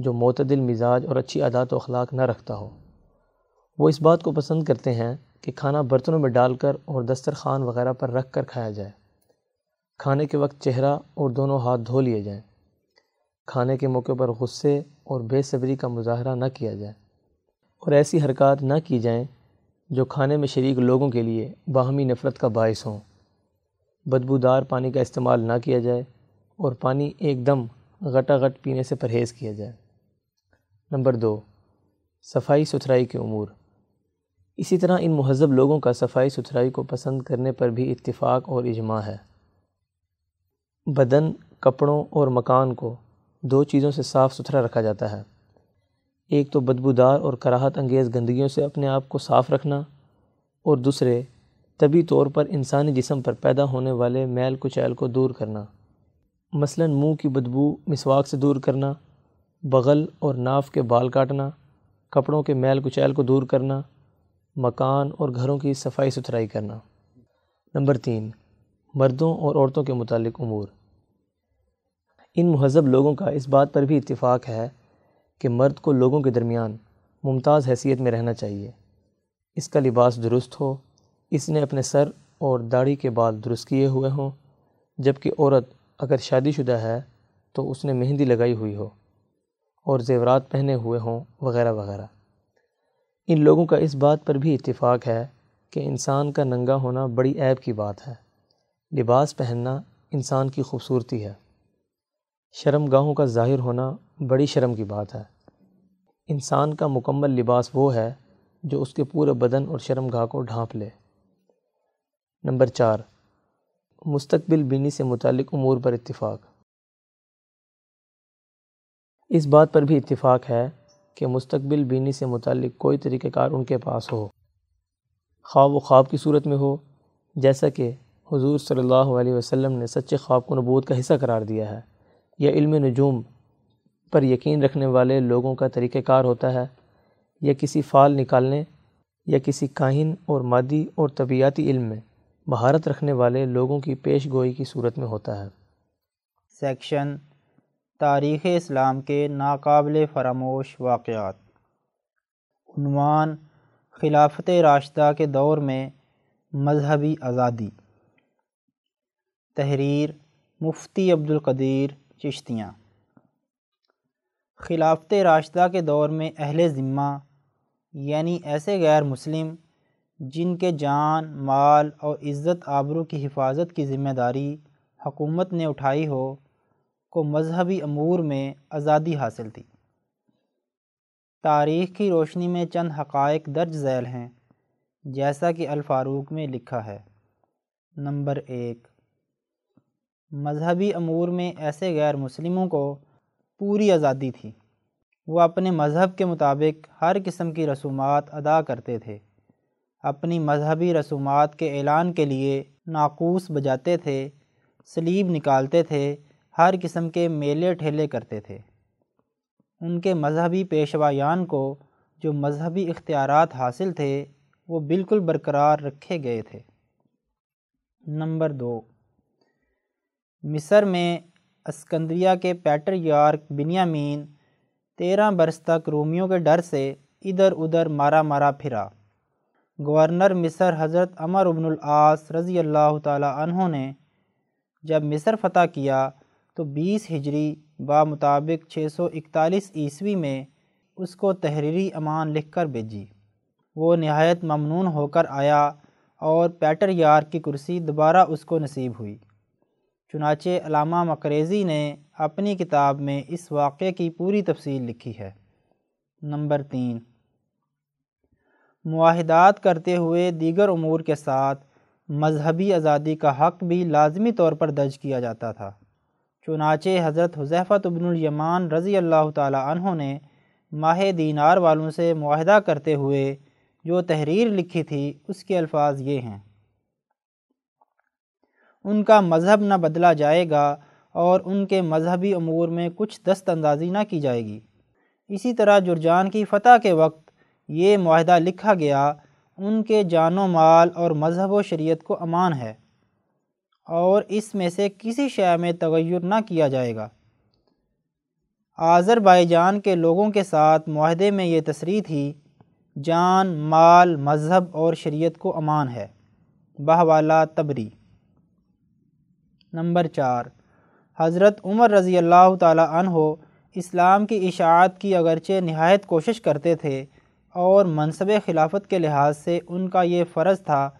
[SPEAKER 3] جو معتدل مزاج اور اچھی عادات و اخلاق نہ رکھتا ہو۔ وہ اس بات کو پسند کرتے ہیں کہ کھانا برتنوں میں ڈال کر اور دسترخوان وغیرہ پر رکھ کر کھایا جائے۔ کھانے کے وقت چہرہ اور دونوں ہاتھ دھو لیے جائیں۔ کھانے کے موقع پر غصے اور بے صبری کا مظاہرہ نہ کیا جائے۔ اور ایسی حرکات نہ کی جائیں جو کھانے میں شریک لوگوں کے لیے باہمی نفرت کا باعث ہوں۔ بدبودار پانی کا استعمال نہ کیا جائے اور پانی ایک دم غٹا غٹ پینے سے پرہیز کیا جائے۔ نمبر دو، صفائی ستھرائی کے امور۔ اسی طرح ان مہذب لوگوں کا صفائی ستھرائی کو پسند کرنے پر بھی اتفاق اور اجماع ہے۔ بدن، کپڑوں اور مکان کو دو چیزوں سے صاف ستھرا رکھا جاتا ہے۔ ایک تو بدبودار اور کراہت انگیز گندگیوں سے اپنے آپ کو صاف رکھنا، اور دوسرے، طبی طور پر انسانی جسم پر پیدا ہونے والے میل کچیل کو دور کرنا۔ مثلا منہ کی بدبو، مسواک سے دور کرنا بغل اور ناف کے بال کاٹنا، کپڑوں کے میل کچیل کو دور کرنا، مکان اور گھروں کی صفائی ستھرائی کرنا۔ نمبر تین، مردوں اور عورتوں کے متعلق امور۔ ان مہذب لوگوں کا اس بات پر بھی اتفاق ہے کہ مرد کو لوگوں کے درمیان ممتاز حیثیت میں رہنا چاہیے۔ اس کا لباس درست ہو، اس نے اپنے سر اور داڑھی کے بال درست کیے ہوئے ہوں، جبکہ عورت اگر شادی شدہ ہے تو اس نے مہندی لگائی ہوئی ہو۔ اور زیورات پہنے ہوئے ہوں، وغیرہ وغیرہ۔ ان لوگوں کا اس بات پر بھی اتفاق ہے کہ انسان کا ننگا ہونا بڑی عیب کی بات ہے۔ لباس پہننا انسان کی خوبصورتی ہے۔ شرم گاہوں کا ظاہر ہونا بڑی شرم کی بات ہے۔ انسان کا مکمل لباس وہ ہے جو اس کے پورے بدن اور شرم گاہ کو ڈھانپ لے۔ نمبر چار، مستقبل بینی سے متعلق امور پر اتفاق۔ اس بات پر بھی اتفاق ہے کہ مستقبل بینی سے متعلق کوئی طریقہ کار ان کے پاس ہو۔ خواب و خواب کی صورت میں ہو، جیسا کہ حضور صلی اللہ علیہ وسلم نے سچے خواب کو نبوت کا حصہ قرار دیا ہے۔ یا علم نجوم پر یقین رکھنے والے لوگوں کا طریقہ کار ہوتا ہے۔ یا کسی فعال نکالنے، یا کسی کاہن اور مادی اور طبیعتی علم میں مہارت رکھنے والے لوگوں کی پیش گوئی کی صورت میں ہوتا ہے۔
[SPEAKER 4] سیکشن تاریخ اسلام کے ناقابل فراموش واقعات۔ عنوان خلافت راشدہ کے دور میں مذہبی آزادی۔ تحریر مفتی عبدالقدیر چشتیاں۔ خلافت راشدہ کے دور میں اہل ذمہ یعنی ایسے غیر مسلم، جن کے جان، مال اور عزت آبرو کی حفاظت کی ذمہ داری حکومت نے اٹھائی ہو کو مذہبی امور میں آزادی حاصل تھی۔ تاریخ کی روشنی میں چند حقائق درج ذیل ہیں، جیسا کہ الفاروق میں لکھا ہے۔ نمبر ایک، مذہبی امور میں ایسے غیر مسلموں کو پوری آزادی تھی۔ وہ اپنے مذہب کے مطابق ہر قسم کی رسومات ادا کرتے تھے۔ اپنی مذہبی رسومات کے اعلان کے لیے ناقوس بجاتے تھے، سلیب نکالتے تھے ہر قسم کے میلے ٹھیلے کرتے تھے۔ ان کے مذہبی پیشوایان کو جو مذہبی اختیارات حاصل تھے، وہ بالکل برقرار رکھے گئے تھے۔ نمبر دو، مصر میں اسکندریہ کے پیٹر یارک بنیامین تیرہ برس تک رومیوں کے ڈر سے ادھر ادھر مارا مارا پھرا۔ گورنر مصر حضرت عمر ابن العاص رضی اللہ تعالیٰ عنہ نے جب مصر فتح کیا تو بیس ہجری با مطابق چھ سو اکتالیس عیسوی میں اس کو تحریری امان لکھ کر بھیجی۔ وہ نہایت ممنون ہو کر آیا اور پیٹر یار کی کرسی دوبارہ اس کو نصیب ہوئی۔ چنانچہ علامہ مقریزی نے اپنی کتاب میں اس واقعے کی پوری تفصیل لکھی ہے۔ نمبر تین۔ معاہدات کرتے ہوئے دیگر امور کے ساتھ مذہبی آزادی کا حق بھی لازمی طور پر درج کیا جاتا تھا۔ چنانچہ حضرت حضیفت ابن الیمان رضی اللہ تعالیٰ عنہ نے ماہ دینار والوں سے معاہدہ کرتے ہوئے جو تحریر لکھی تھی، اس کے الفاظ یہ ہیں۔ ان کا مذہب نہ بدلا جائے گا اور ان کے مذہبی امور میں کچھ دست اندازی نہ کی جائے گی۔ اسی طرح جرجان کی فتح کے وقت یہ معاہدہ لکھا گیا، ان کے جان و مال اور مذہب و شریعت کو امان ہے۔ اور اس میں سے کسی شے میں تغیر نہ کیا جائے گا۔ آذر بائی جان کے لوگوں کے ساتھ معاہدے میں یہ تصریح تھی، جان، مال، مذہب اور شریعت کو امان ہے۔ بہوالا تبری۔ نمبر چار۔ حضرت عمر رضی اللہ تعالیٰ عنہ اسلام کی اشاعت کی اگرچہ نہایت کوشش کرتے تھے اور منصب خلافت کے لحاظ سے ان کا یہ فرض تھا،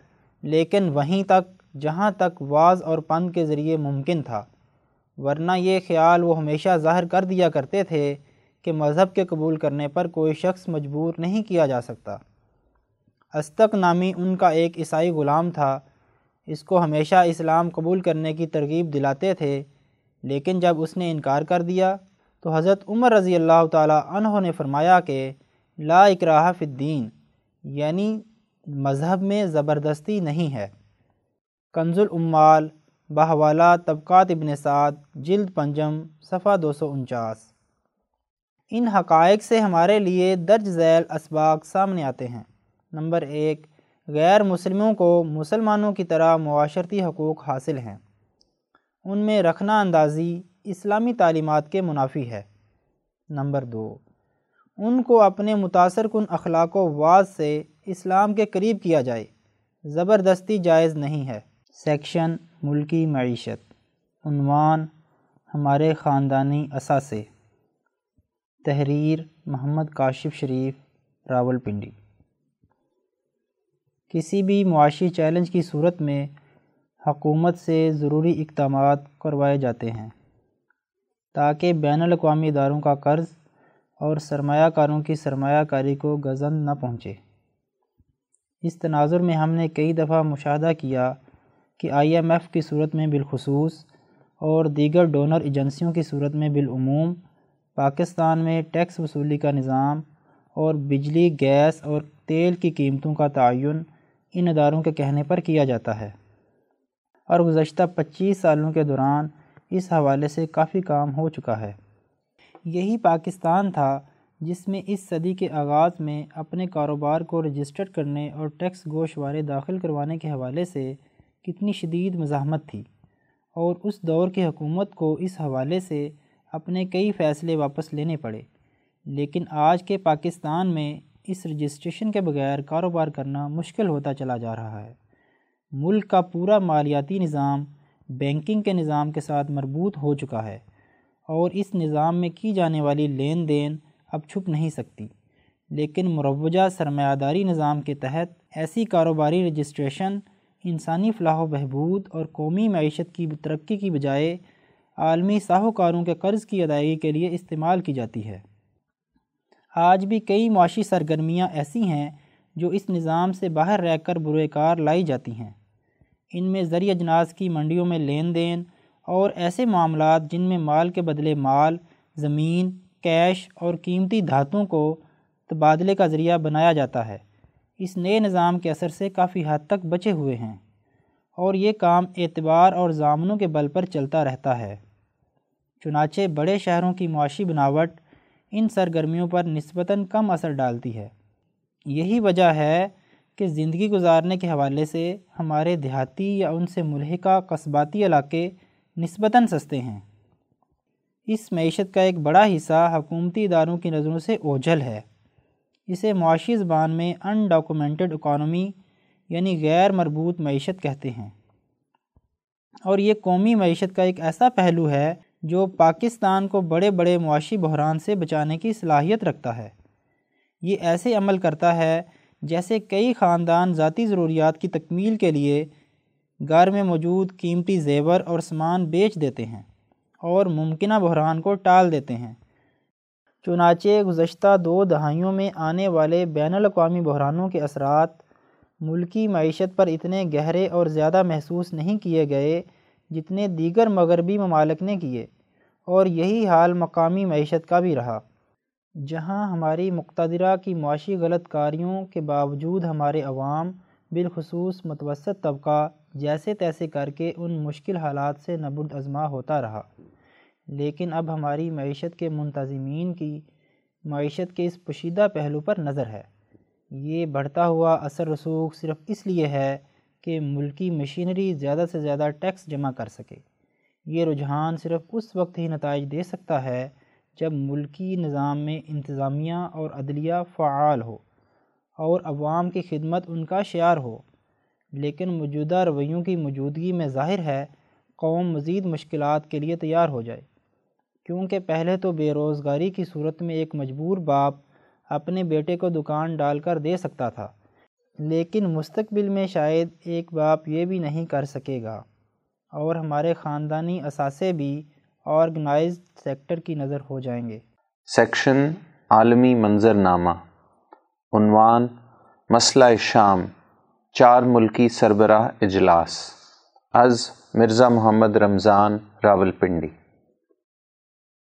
[SPEAKER 4] لیکن وہیں تک جہاں تک واز اور پند کے ذریعے ممکن تھا۔ ورنہ یہ خیال وہ ہمیشہ ظاہر کر دیا کرتے تھے کہ مذہب کے قبول کرنے پر کوئی شخص مجبور نہیں کیا جا سکتا۔ استق نامی ان کا ایک عیسائی غلام تھا۔ اس کو ہمیشہ اسلام قبول کرنے کی ترغیب دلاتے تھے، لیکن جب اس نے انکار کر دیا تو حضرت عمر رضی اللہ تعالیٰ عنہ نے فرمایا کہ لا اکراہ فی الدین یعنی مذہب میں زبردستی نہیں ہے۔ کنز العمال بہوالا طبقات ابن سعد، جلد پنجم، صفحہ دو سو انچاس۔ ان حقائق سے ہمارے لیے درج ذیل اسباق سامنے آتے ہیں۔ نمبر ایک، غیر مسلموں کو مسلمانوں کی طرح معاشرتی حقوق حاصل ہیں۔ ان میں رکھنا اندازی اسلامی تعلیمات کے منافی ہے۔ نمبر دو، ان کو اپنے متاثر کن اخلاق و واز سے اسلام کے قریب کیا جائے۔ زبردستی جائز نہیں ہے۔ سیکشن ملکی معیشت، عنوان ہمارے خاندانی اثاثے۔ تحریر محمد کاشف شریف، راول پنڈی۔ کسی بھی معاشی چیلنج کی صورت میں حکومت سے ضروری اقدامات کروائے جاتے ہیں، تاکہ بین الاقوامی اداروں کا قرض اور سرمایہ کاروں کی سرمایہ کاری کو گزند نہ پہنچے۔ اس تناظر میں ہم نے کئی دفعہ مشاہدہ کیا کہ آئی ایم ایف کی صورت میں بالخصوص اور دیگر ڈونر ایجنسیوں کی صورت میں بالعموم پاکستان میں ٹیکس وصولی کا نظام اور بجلی، گیس اور تیل کی قیمتوں کا تعین ان اداروں کے کہنے پر کیا جاتا ہے۔ اور گزشتہ پچیس سالوں کے دوران اس حوالے سے کافی کام ہو چکا ہے۔ یہی پاکستان تھا جس میں اس صدی کے آغاز میں اپنے کاروبار کو رجسٹر کرنے اور ٹیکس گوشوارے داخل کروانے کے حوالے سے کتنی شدید مزاحمت تھی اور اس دور کی حکومت کو اس حوالے سے اپنے کئی فیصلے واپس لینے پڑے۔ لیکن آج کے پاکستان میں اس رجسٹریشن کے بغیر کاروبار کرنا مشکل ہوتا چلا جا رہا ہے۔ ملک کا پورا مالیاتی نظام بینکنگ کے نظام کے ساتھ مربوط ہو چکا ہے اور اس نظام میں کی جانے والی لین دین اب چھپ نہیں سکتی۔ لیکن مروجہ سرمایہ داری نظام کے تحت ایسی کاروباری رجسٹریشن انسانی فلاح و بہبود اور قومی معیشت کی ترقی کی بجائے عالمی ساہوکاروں کے قرض کی ادائیگی کے لیے استعمال کی جاتی ہے۔ آج بھی کئی معاشی سرگرمیاں ایسی ہیں جو اس نظام سے باہر رہ کر برے کار لائی جاتی ہیں۔ ان میں زرعی اجناس کی منڈیوں میں لین دین اور ایسے معاملات جن میں مال کے بدلے مال، زمین، کیش اور قیمتی دھاتوں کو تبادلے کا ذریعہ بنایا جاتا ہے۔ اس نئے نظام کے اثر سے کافی حد تک بچے ہوئے ہیں اور یہ کام اعتبار اور ضامنوں کے بل پر چلتا رہتا ہے۔ چنانچہ بڑے شہروں کی معاشی بناوٹ ان سرگرمیوں پر نسبتاً کم اثر ڈالتی ہے۔ یہی وجہ ہے کہ زندگی گزارنے کے حوالے سے ہمارے دیہاتی یا ان سے ملحقہ قصباتی علاقے نسبتاً سستے ہیں۔ اس معیشت کا ایک بڑا حصہ حکومتی اداروں کی نظروں سے اوجھل ہے۔ اسے معاشی زبان میں ان ڈاکومنٹڈ اکانومی یعنی غیر مربوط معیشت کہتے ہیں۔ اور یہ قومی معیشت کا ایک ایسا پہلو ہے جو پاکستان کو بڑے بڑے معاشی بحران سے بچانے کی صلاحیت رکھتا ہے۔ یہ ایسے عمل کرتا ہے جیسے کئی خاندان ذاتی ضروریات کی تکمیل کے لیے گھر میں موجود قیمتی زیور اور سامان بیچ دیتے ہیں اور ممکنہ بحران کو ٹال دیتے ہیں۔ چنانچہ گزشتہ دو دہائیوں میں آنے والے بین الاقوامی بحرانوں کے اثرات ملکی معیشت پر اتنے گہرے اور زیادہ محسوس نہیں کیے گئے جتنے دیگر مغربی ممالک نے کیے، اور یہی حال مقامی معیشت کا بھی رہا۔ جہاں ہماری مقتدرہ کی معاشی غلط کاریوں کے باوجود ہمارے عوام بالخصوص متوسط طبقہ جیسے تیسے کر کے ان مشکل حالات سے نبرد ازما ہوتا رہا۔ لیکن اب ہماری معیشت کے منتظمین کی معیشت کے اس پشیدہ پہلو پر نظر ہے۔ یہ بڑھتا ہوا اثر رسوخ صرف اس لیے ہے کہ ملکی مشینری زیادہ سے زیادہ ٹیکس جمع کر سکے۔ یہ رجحان صرف اس وقت ہی نتائج دے سکتا ہے جب ملکی نظام میں انتظامیہ اور عدلیہ فعال ہو اور عوام کی خدمت ان کا شعار ہو۔ لیکن موجودہ رویوں کی موجودگی میں ظاہر ہے قوم مزید مشکلات کے لیے تیار ہو جائے۔ کیونکہ پہلے تو بے روزگاری کی صورت میں ایک مجبور باپ اپنے بیٹے کو دکان ڈال کر دے سکتا تھا، لیکن مستقبل میں شاید ایک باپ یہ بھی نہیں کر سکے گا۔ اور ہمارے خاندانی اثاثے بھی آرگنائزڈ سیکٹر کی نظر ہو جائیں گے۔
[SPEAKER 5] سیکشن عالمی منظر نامہ عنوان مسئلہ شام، چار ملکی سربراہ اجلاس، از مرزا محمد رمضان راول پنڈی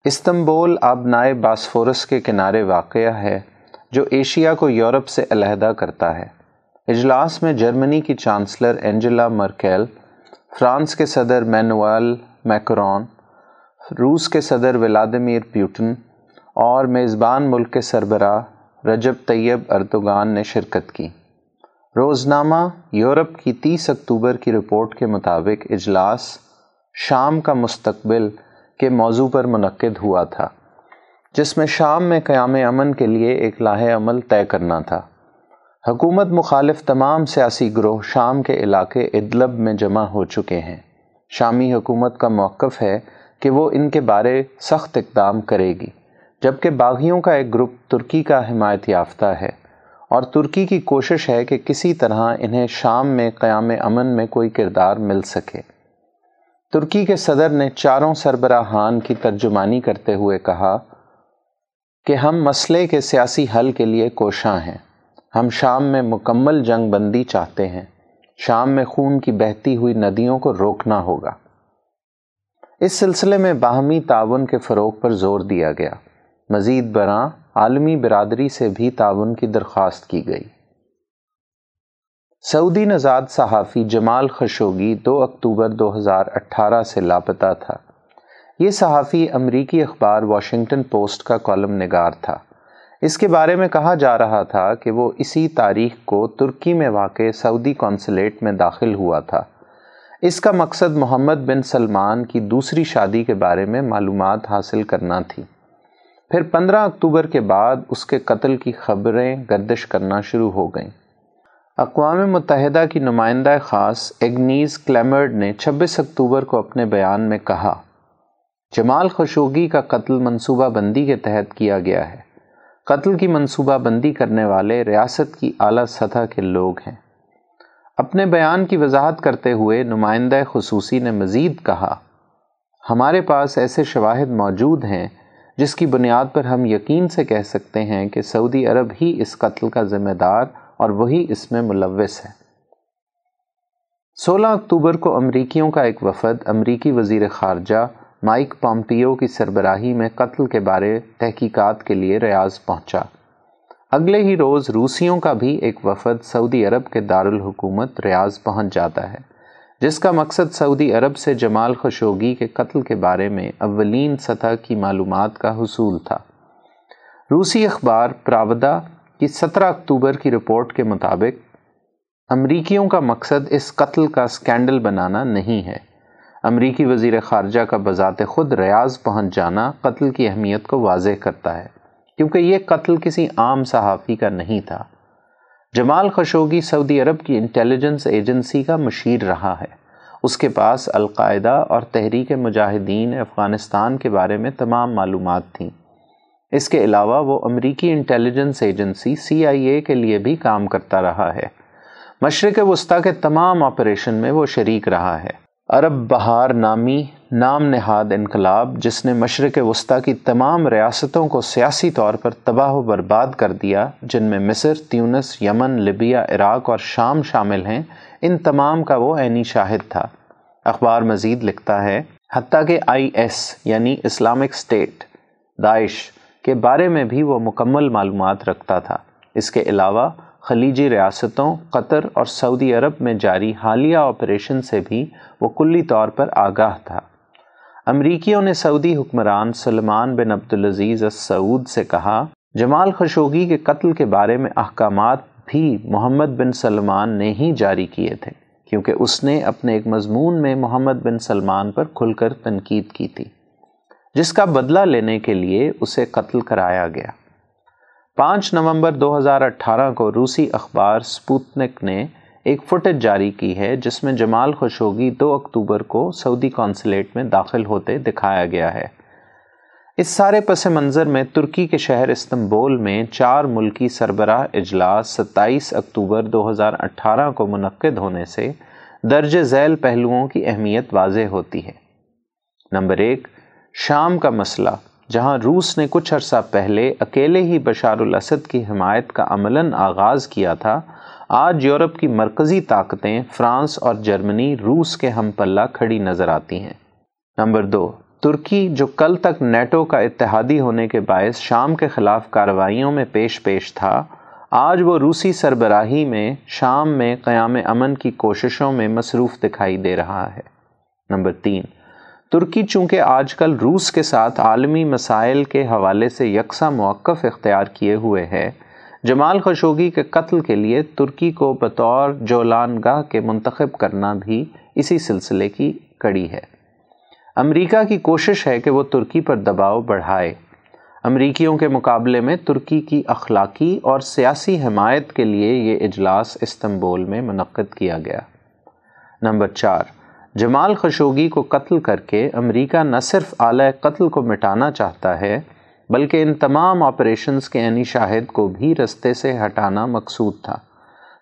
[SPEAKER 5] استنبول آبنائے باسفورس کے کنارے واقع ہے جو ایشیا کو یورپ سے علیحدہ کرتا ہے۔ اجلاس میں جرمنی کی چانسلر اینجلا مرکیل فرانس کے صدر مینوئل میکرون، روس کے صدر ولادمیر پیوٹن اور میزبان ملک کے سربراہ رجب طیب اردوگان نے شرکت کی۔ روزنامہ یورپ کی تیس اکتوبر کی رپورٹ کے مطابق اجلاس شام کا مستقبل کے موضوع پر منعقد ہوا تھا، جس میں شام میں قیام امن کے لیے ایک لاہ عمل طے کرنا تھا۔ حکومت مخالف تمام سیاسی گروہ شام کے علاقے ادلب میں جمع ہو چکے ہیں۔ شامی حکومت کا موقف ہے کہ وہ ان کے بارے سخت اقدام کرے گی، جبکہ باغیوں کا ایک گروپ ترکی کا حمایت یافتہ ہے۔ اور ترکی کی کوشش ہے کہ کسی طرح انہیں شام میں قیام امن میں کوئی کردار مل سکے۔ ترکی کے صدر نے چاروں سربراہان کی ترجمانی کرتے ہوئے کہا کہ ہم مسئلے کے سیاسی حل کے لیے کوشاں ہیں۔ ہم شام میں مکمل جنگ بندی چاہتے ہیں۔ شام میں خون کی بہتی ہوئی ندیوں کو روکنا ہوگا۔ اس سلسلے میں باہمی تعاون کے فروغ پر زور دیا گیا۔ مزید برآں عالمی برادری سے بھی تعاون کی درخواست کی گئی۔ سعودی نژاد صحافی جمال خشوگی دو اکتوبر دو ہزار اٹھارہ سے لاپتہ تھا۔ یہ صحافی امریکی اخبار واشنگٹن پوسٹ کا کالم نگار تھا۔ اس کے بارے میں کہا جا رہا تھا کہ وہ اسی تاریخ کو ترکی میں واقع سعودی کونسلیٹ میں داخل ہوا تھا۔ اس کا مقصد محمد بن سلمان کی دوسری شادی کے بارے میں معلومات حاصل کرنا تھی۔ پھر پندرہ اکتوبر کے بعد اس کے قتل کی خبریں گردش کرنا شروع ہو گئیں۔ اقوام متحدہ کی نمائندہ خاص ایگنیز کلیمرڈ نے چھبیس اکتوبر کو اپنے بیان میں کہا، جمال خشوگی کا قتل منصوبہ بندی کے تحت کیا گیا ہے۔ قتل کی منصوبہ بندی کرنے والے ریاست کی اعلیٰ سطح کے لوگ ہیں۔ اپنے بیان کی وضاحت کرتے ہوئے نمائندہ خصوصی نے مزید کہا، ہمارے پاس ایسے شواہد موجود ہیں جس کی بنیاد پر ہم یقین سے کہہ سکتے ہیں کہ سعودی عرب ہی اس قتل کا ذمہ دار اور وہی اس میں ملوث ہے۔ سولہ اکتوبر کو امریکیوں کا ایک وفد، امریکی وزیر خارجہ مائک پامپیو کی سربراہی میں قتل کے بارے تحقیقات کے لیے ریاض پہنچا۔ اگلے ہی روز روسیوں کا بھی ایک وفد سعودی عرب کے دارالحکومت ریاض پہنچ جاتا ہے، جس کا مقصد سعودی عرب سے جمال خشوگی کے قتل کے بارے میں اولین سطح کی معلومات کا حصول تھا۔ روسی اخبار پراودا کی سترہ اکتوبر کی رپورٹ کے مطابق امریکیوں کا مقصد اس قتل کا سکینڈل بنانا نہیں ہے۔ امریکی وزیر خارجہ کا بذات خود ریاض پہنچ جانا قتل کی اہمیت کو واضح کرتا ہے، کیونکہ یہ قتل کسی عام صحافی کا نہیں تھا۔ جمال خشوگی سعودی عرب کی انٹیلیجنس ایجنسی کا مشیر رہا ہے۔ اس کے پاس القاعدہ اور تحریک مجاہدین افغانستان کے بارے میں تمام معلومات تھیں۔ اس کے علاوہ وہ امریکی انٹیلیجنس ایجنسی سی آئی اے کے لیے بھی کام کرتا رہا ہے۔ مشرق وسطی کے تمام آپریشن میں وہ شریک رہا ہے۔ عرب بہار نامی نام نہاد انقلاب، جس نے مشرق وسطی کی تمام ریاستوں کو سیاسی طور پر تباہ و برباد کر دیا، جن میں مصر، تیونس، یمن لبیا عراق اور شام شامل ہیں، ان تمام کا وہ عینی شاہد تھا۔ اخبار مزید لکھتا ہے، حتیٰ کہ آئی ایس یعنی اسلامک اسٹیٹ داعش کے بارے میں بھی وہ مکمل معلومات رکھتا تھا۔ اس کے علاوہ، خلیجی ریاستوں، قطر اور سعودی عرب میں جاری حالیہ آپریشن سے بھی وہ کلی طور پر آگاہ تھا۔ امریکیوں نے سعودی حکمران سلمان بن عبدالعزیز السعود سے کہا، جمال خشوگی کے قتل کے بارے میں احکامات بھی محمد بن سلمان نے ہی جاری کیے تھے، کیونکہ اس نے اپنے ایک مضمون میں محمد بن سلمان پر کھل کر تنقید کی تھی۔ جس کا بدلہ لینے کے لیے اسے قتل کرایا گیا۔ پانچ نومبر دو ہزار اٹھارہ کو روسی اخبار سپوتنک نے ایک فوٹیج جاری کی ہے جس میں جمال خشوگی دو اکتوبر کو سعودی کونسلیٹ میں داخل ہوتے دکھایا گیا ہے۔ اس سارے پس منظر میں ترکی کے شہر استنبول میں چار ملکی سربراہ اجلاس ستائیس اکتوبر دو ہزار اٹھارہ کو منعقد ہونے سے درج ذیل پہلوؤں کی اہمیت واضح ہوتی ہے۔ نمبر ایک شام کا مسئلہ، جہاں روس نے کچھ عرصہ پہلے اکیلے ہی بشار الاسد کی حمایت کا عملاً آغاز کیا تھا، آج یورپ کی مرکزی طاقتیں فرانس اور جرمنی روس کے ہم پلہ کھڑی نظر آتی ہیں۔ نمبر دو، ترکی، جو کل تک نیٹو کا اتحادی ہونے کے باعث شام کے خلاف کارروائیوں میں پیش پیش تھا، آج وہ روسی سربراہی میں شام میں قیام امن کی کوششوں میں مصروف دکھائی دے رہا ہے۔ نمبر تین ترکی چونکہ آج کل روس کے ساتھ عالمی مسائل کے حوالے سے یکساں موقف اختیار کیے ہوئے ہے جمال خشوگی کے قتل کے لیے ترکی کو بطور جولان گاہ کے منتخب کرنا بھی اسی سلسلے کی کڑی ہے۔ امریکہ کی کوشش ہے کہ وہ ترکی پر دباؤ بڑھائے۔ امریکیوں کے مقابلے میں ترکی کی اخلاقی اور سیاسی حمایت کے لیے یہ اجلاس استنبول میں منعقد کیا گیا۔ نمبر چار جمال خشوگی کو قتل کر کے امریکہ نہ صرف اعلی قتل کو مٹانا چاہتا ہے، بلکہ ان تمام آپریشنز کے عینی شاہد کو بھی رستے سے ہٹانا مقصود تھا،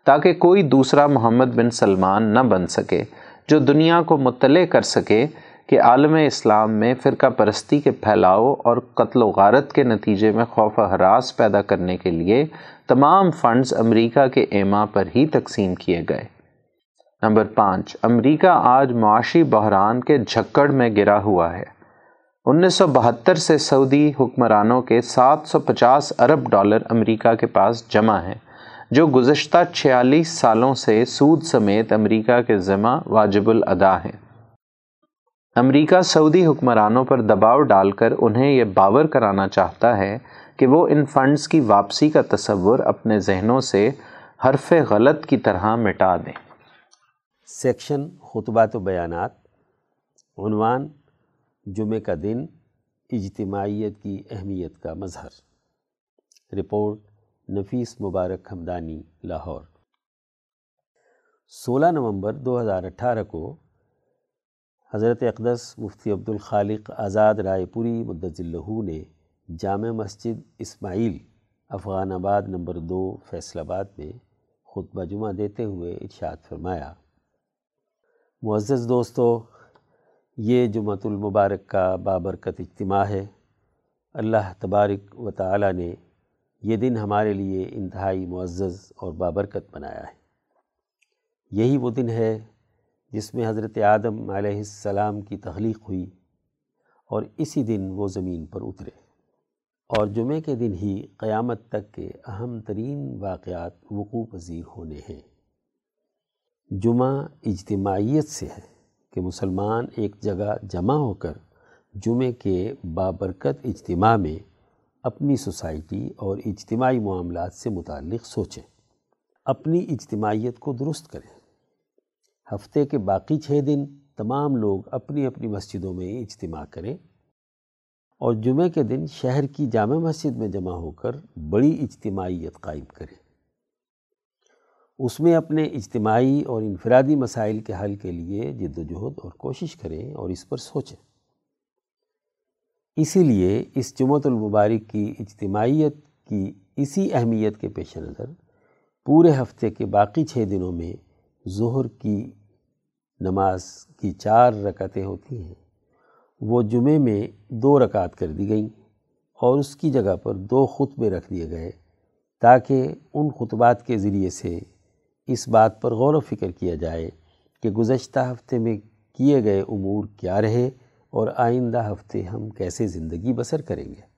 [SPEAKER 5] تاکہ کوئی دوسرا محمد بن سلمان نہ بن سکے، جو دنیا کو مطلع کر سکے کہ عالم اسلام میں فرقہ پرستی کے پھیلاؤ اور قتل و غارت کے نتیجے میں خوف و حراس پیدا کرنے کے لیے تمام فنڈز امریکہ کے ایما پر ہی تقسیم کیے گئے۔ نمبر پانچ، امریکہ آج معاشی بحران کے جھکڑ میں گرا ہوا ہے۔ انیس سو بہتر سے سعودی حکمرانوں کے سات سو پچاس ارب ڈالر امریکہ کے پاس جمع ہیں، جو گزشتہ چھیالیس سالوں سے سود سمیت امریکہ کے ذمہ واجب الادا ہیں۔ امریکہ سعودی حکمرانوں پر دباؤ ڈال کر انہیں یہ باور کرانا چاہتا ہے کہ وہ ان فنڈز کی واپسی کا تصور اپنے ذہنوں سے حرف غلط کی طرح مٹا دیں۔
[SPEAKER 1] سیکشن، خطبات و بیانات، عنوان، جمعہ کا دن، اجتماعیت کی اہمیت کا مظہر۔ رپورٹ، نفیس مبارک ہمدانی، لاہور۔ سولہ نومبر دو ہزار اٹھارہ کو حضرت اقدس مفتی عبد الخالق آزاد رائے پوری مدت اللہ نے جامع مسجد اسماعیل، افغان آباد نمبر دو، فیصل آباد میں خطبہ جمعہ دیتے ہوئے ارشاد فرمایا۔ معزز دوستو، یہ جمعۃ المبارک کا بابرکت اجتماع ہے۔ اللہ تبارک و تعالی نے یہ دن ہمارے لیے انتہائی معزز اور بابرکت بنایا ہے۔ یہی وہ دن ہے جس میں حضرت آدم علیہ السلام کی تخلیق ہوئی اور اسی دن وہ زمین پر اترے۔ اور جمعے کے دن ہی قیامت تک کے اہم ترین واقعات وقوع پذیر ہونے ہیں۔ جمعہ اجتماعیت سے ہے کہ مسلمان ایک جگہ جمع ہو کر جمعے کے بابرکت اجتماع میں اپنی سوسائٹی اور اجتماعی معاملات سے متعلق سوچیں، اپنی اجتماعیت کو درست کریں۔ ہفتے کے باقی چھ دن تمام لوگ اپنی اپنی مسجدوں میں اجتماع کریں اور جمعہ کے دن شہر کی جامع مسجد میں جمع ہو کر بڑی اجتماعیت قائم کریں۔ اس میں اپنے اجتماعی اور انفرادی مسائل کے حل کے لیے جد و جہد اور کوشش کریں اور اس پر سوچیں۔ اسی لیے اس جمعۃ المبارک کی اجتماعیت کی اسی اہمیت کے پیش نظر پورے ہفتے کے باقی چھ دنوں میں ظہر کی نماز کی چار رکعتیں ہوتی ہیں۔ وہ جمعے میں دو رکعت کر دی گئیں اور اس کی جگہ پر دو خطبے رکھ دیے گئے تاکہ ان خطبات کے ذریعے سے اس بات پر غور و فکر کیا جائے کہ گزشتہ ہفتے میں کیے گئے امور کیا رہے اور آئندہ ہفتے ہم کیسے زندگی بسر کریں گے۔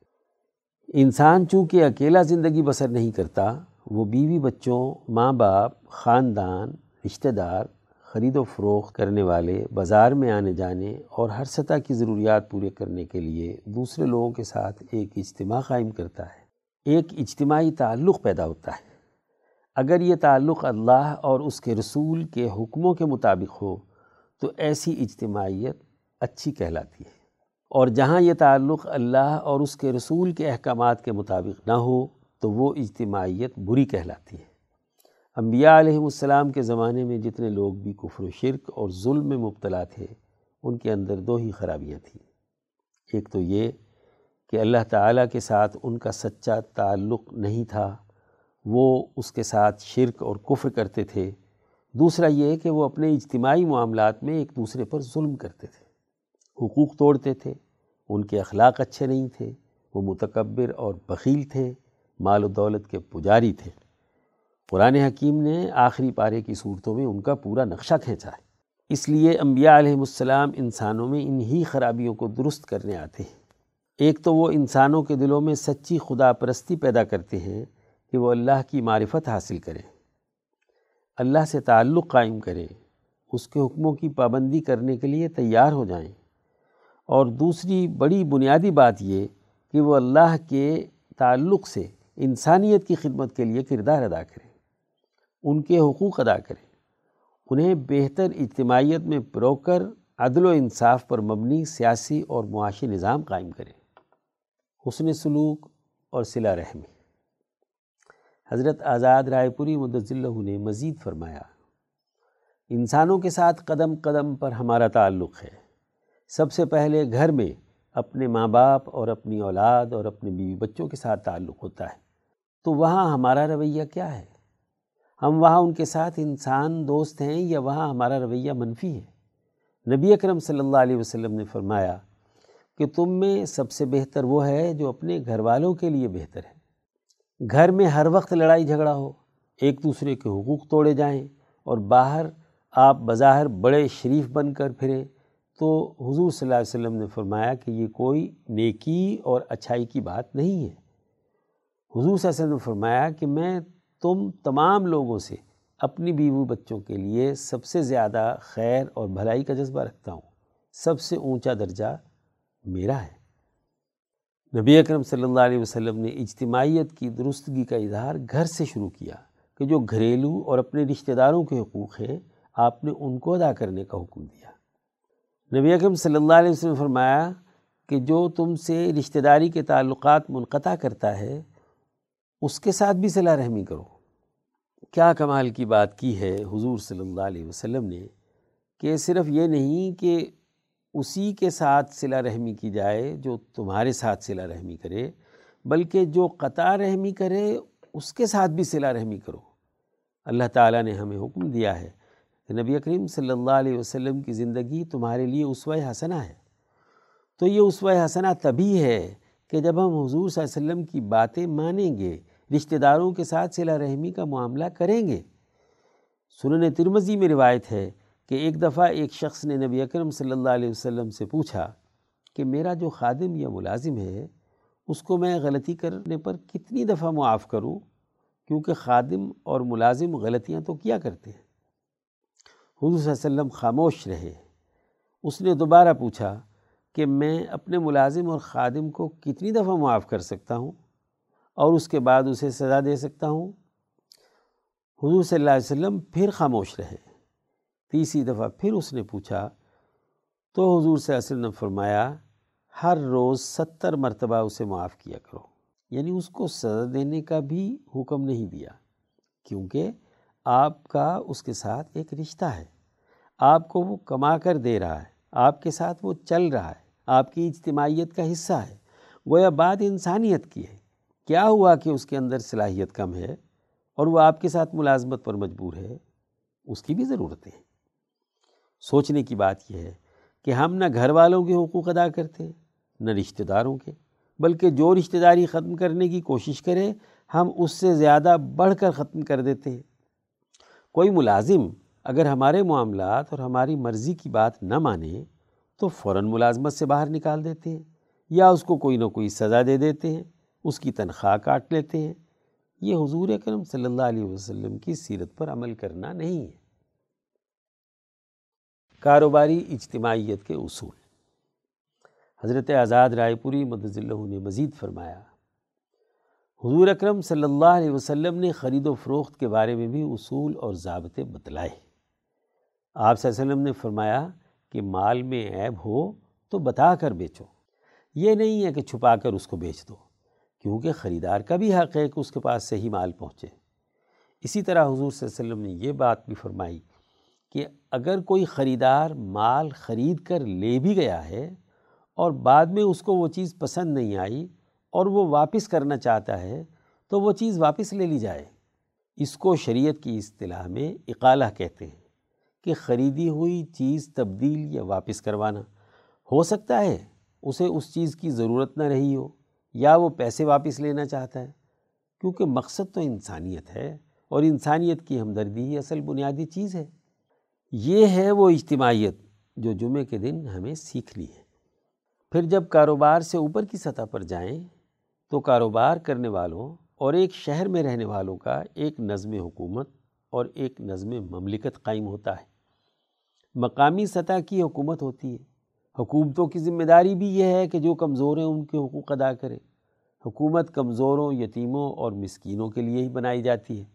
[SPEAKER 1] انسان چونکہ اکیلا زندگی بسر نہیں کرتا، وہ بیوی بچوں، ماں باپ، خاندان، رشتہ دار، خرید و فروخت کرنے والے، بازار میں آنے جانے اور ہر سطح کی ضروریات پورے کرنے کے لیے دوسرے لوگوں کے ساتھ ایک اجتماع قائم کرتا ہے۔ ایک اجتماعی تعلق پیدا ہوتا ہے۔ اگر یہ تعلق اللہ اور اس کے رسول کے حکموں کے مطابق ہو، تو ایسی اجتماعیت اچھی کہلاتی ہے۔ اور جہاں یہ تعلق اللہ اور اس کے رسول کے احکامات کے مطابق نہ ہو، تو وہ اجتماعیت بری کہلاتی ہے۔ انبیاء علیہ السلام کے زمانے میں جتنے لوگ بھی کفر و شرک اور ظلم میں مبتلا تھے، ان کے اندر دو ہی خرابیاں تھیں۔ ایک تو یہ کہ اللہ تعالیٰ کے ساتھ ان کا سچا تعلق نہیں تھا وہ اس کے ساتھ شرک اور کفر کرتے تھے۔ دوسرا یہ کہ وہ اپنے اجتماعی معاملات میں ایک دوسرے پر ظلم کرتے تھے۔ حقوق توڑتے تھے۔ ان کے اخلاق اچھے نہیں تھے۔ وہ متکبر اور بخیل تھے۔ مال و دولت کے پجاری تھے۔ قرآن حکیم نے آخری پارے کی صورتوں میں ان کا پورا نقشہ کھینچا ہے۔ اس لیے انبیاء علیہ السلام انسانوں میں انہی خرابیوں کو درست کرنے آتے ہیں۔ ایک تو وہ انسانوں کے دلوں میں سچی خدا پرستی پیدا کرتے ہیں۔ کہ وہ اللہ کی معرفت حاصل کریں اللہ سے تعلق قائم کریں اس کے حکموں کی پابندی کرنے کے لیے تیار ہو جائیں۔ اور دوسری بڑی بنیادی بات یہ کہ وہ اللہ کے تعلق سے انسانیت کی خدمت کے لیے کردار ادا کریں ان کے حقوق ادا کریں انہیں بہتر اجتماعیت میں پرو کر عدل و انصاف پر مبنی سیاسی اور معاشی نظام قائم کریں حسن سلوک اور صلہ رحمی۔ حضرت آزاد رائے پوری مدض اللہ نے مزید فرمایا، انسانوں کے ساتھ قدم قدم پر ہمارا تعلق ہے۔ سب سے پہلے گھر میں اپنے ماں باپ اور اپنی اولاد اور اپنے بیوی بچوں کے ساتھ تعلق ہوتا ہے۔ تو وہاں ہمارا رویہ کیا ہے؟ ہم وہاں ان کے ساتھ انسان دوست ہیں یا وہاں ہمارا رویہ منفی ہے؟ نبی اکرم صلی اللہ علیہ وسلم نے فرمایا کہ تم میں سب سے بہتر وہ ہے جو اپنے گھر والوں کے لیے بہتر ہے۔ گھر میں ہر وقت لڑائی جھگڑا ہو، ایک دوسرے کے حقوق توڑے جائیں اور باہر آپ بظاہر بڑے شریف بن کر پھریں، تو حضور صلی اللہ علیہ وسلم نے فرمایا کہ یہ کوئی نیکی اور اچھائی کی بات نہیں ہے۔ حضور صلی اللہ علیہ وسلم نے فرمایا کہ میں تم تمام لوگوں سے اپنی بیوی بچوں کے لیے سب سے زیادہ خیر اور بھلائی کا جذبہ رکھتا ہوں۔ سب سے اونچا درجہ میرا ہے۔ نبی اکرم صلی اللہ علیہ وسلم نے اجتماعیت کی درستگی کا اظہار گھر سے شروع کیا کہ جو گھریلو اور اپنے رشتہ داروں کے حقوق ہیں، آپ نے ان کو ادا کرنے کا حکم دیا۔ نبی اکرم صلی اللہ علیہ وسلم نے فرمایا کہ جو تم سے رشتہ داری کے تعلقات منقطع کرتا ہے، اس کے ساتھ بھی صلاح رحمی کرو۔ کیا کمال کی بات کی ہے حضور صلی اللہ علیہ وسلم نے کہ صرف یہ نہیں کہ اسی کے ساتھ صلہ رحمی کی جائے، جو تمہارے ساتھ صلہ رحمی کرے، بلکہ جو قطع رحمی کرے، اس کے ساتھ بھی صلہ رحمی کرو۔ اللہ تعالیٰ نے ہمیں حکم دیا ہے کہ نبی اکریم صلی اللہ علیہ وسلم کی زندگی تمہارے لیے اسوہ حسنہ ہے۔ تو یہ اسوہ حسنہ تبھی ہے کہ جب ہم حضور صلی اللہ علیہ وسلم کی باتیں مانیں گے، رشتہ داروں کے ساتھ صلہ رحمی کا معاملہ کریں گے۔ سنن ترمزی میں روایت ہے کہ ایک دفعہ ایک شخص نے نبی اکرم صلی اللہ علیہ وسلم سے پوچھا کہ میرا جو خادم یا ملازم ہے، اس کو میں غلطی کرنے پر کتنی دفعہ معاف کروں؟ کیونکہ خادم اور ملازم غلطیاں تو کیا کرتے ہیں؟ حضور صلی اللہ علیہ وسلم خاموش رہے۔ اس نے دوبارہ پوچھا کہ میں اپنے ملازم اور خادم کو کتنی دفعہ معاف کر سکتا ہوں اور اس کے بعد اسے سزا دے سکتا ہوں؟ حضور صلی اللہ علیہ وسلم پھر خاموش رہے۔ تیسری دفعہ پھر اس نے پوچھا، تو حضور صلی اللہ علیہ وسلم نے فرمایا، ہر روز ستر مرتبہ اسے معاف کیا کرو۔ یعنی اس کو سزا دینے کا بھی حکم نہیں دیا، کیونکہ آپ کا اس کے ساتھ ایک رشتہ ہے۔ آپ کو وہ کما کر دے رہا ہے، آپ کے ساتھ وہ چل رہا ہے، آپ کی اجتماعیت کا حصہ ہے۔ گویا بات انسانیت کی ہے۔ کیا ہوا کہ اس کے اندر صلاحیت کم ہے اور وہ آپ کے ساتھ ملازمت پر مجبور ہے؟ اس کی بھی ضرورتیں ہیں۔ سوچنے کی بات یہ ہے کہ ہم نہ گھر والوں کے حقوق ادا کرتے، نہ رشتہ داروں کے، بلکہ جو رشتہ داری ختم کرنے کی کوشش کرے، ہم اس سے زیادہ بڑھ کر ختم کر دیتے۔ ہیں کوئی ملازم اگر ہمارے معاملات اور ہماری مرضی کی بات نہ مانے، تو فوراً ملازمت سے باہر نکال دیتے ہیں، یا اس کو کوئی نہ کوئی سزا دے دیتے ہیں، اس کی تنخواہ کاٹ لیتے ہیں۔ یہ حضور اکرم صلی اللہ علیہ وسلم کی سیرت پر عمل کرنا نہیں ہے۔ کاروباری اجتماعیت کے اصول۔ حضرت آزاد رائے پوری اللہ نے مزید فرمایا، حضور اکرم صلی اللہ علیہ وسلم نے خرید و فروخت کے بارے میں بھی اصول اور ضابطے بتلائے۔ آپ صلی اللہ علیہ وسلم نے فرمایا کہ مال میں عیب ہو تو بتا کر بیچو۔ یہ نہیں ہے کہ چھپا کر اس کو بیچ دو، کیونکہ خریدار کا بھی حق ہے کہ اس کے پاس صحیح مال پہنچے۔ اسی طرح حضور صلی اللہ علیہ وسلم نے یہ بات بھی فرمائی کہ اگر کوئی خریدار مال خرید کر لے بھی گیا ہے اور بعد میں اس کو وہ چیز پسند نہیں آئی اور وہ واپس کرنا چاہتا ہے، تو وہ چیز واپس لے لی جائے۔ اس کو شریعت کی اصطلاح میں اقالہ کہتے ہیں کہ خریدی ہوئی چیز تبدیل یا واپس کروانا۔ ہو سکتا ہے اسے اس چیز کی ضرورت نہ رہی ہو یا وہ پیسے واپس لینا چاہتا ہے، کیونکہ مقصد تو انسانیت ہے اور انسانیت کی ہمدردی ہی اصل بنیادی چیز ہے۔ یہ ہے وہ اجتماعیت جو جمعے کے دن ہمیں سیکھنی ہے۔ پھر جب کاروبار سے اوپر کی سطح پر جائیں تو کاروبار کرنے والوں اور ایک شہر میں رہنے والوں کا ایک نظم حکومت اور ایک نظم مملکت قائم ہوتا ہے۔ مقامی سطح کی حکومت ہوتی ہے۔ حکومتوں کی ذمہ داری بھی یہ ہے کہ جو کمزور ہیں ان کے حقوق ادا کرے۔ حکومت کمزوروں، یتیموں اور مسکینوں کے لیے ہی بنائی جاتی ہے۔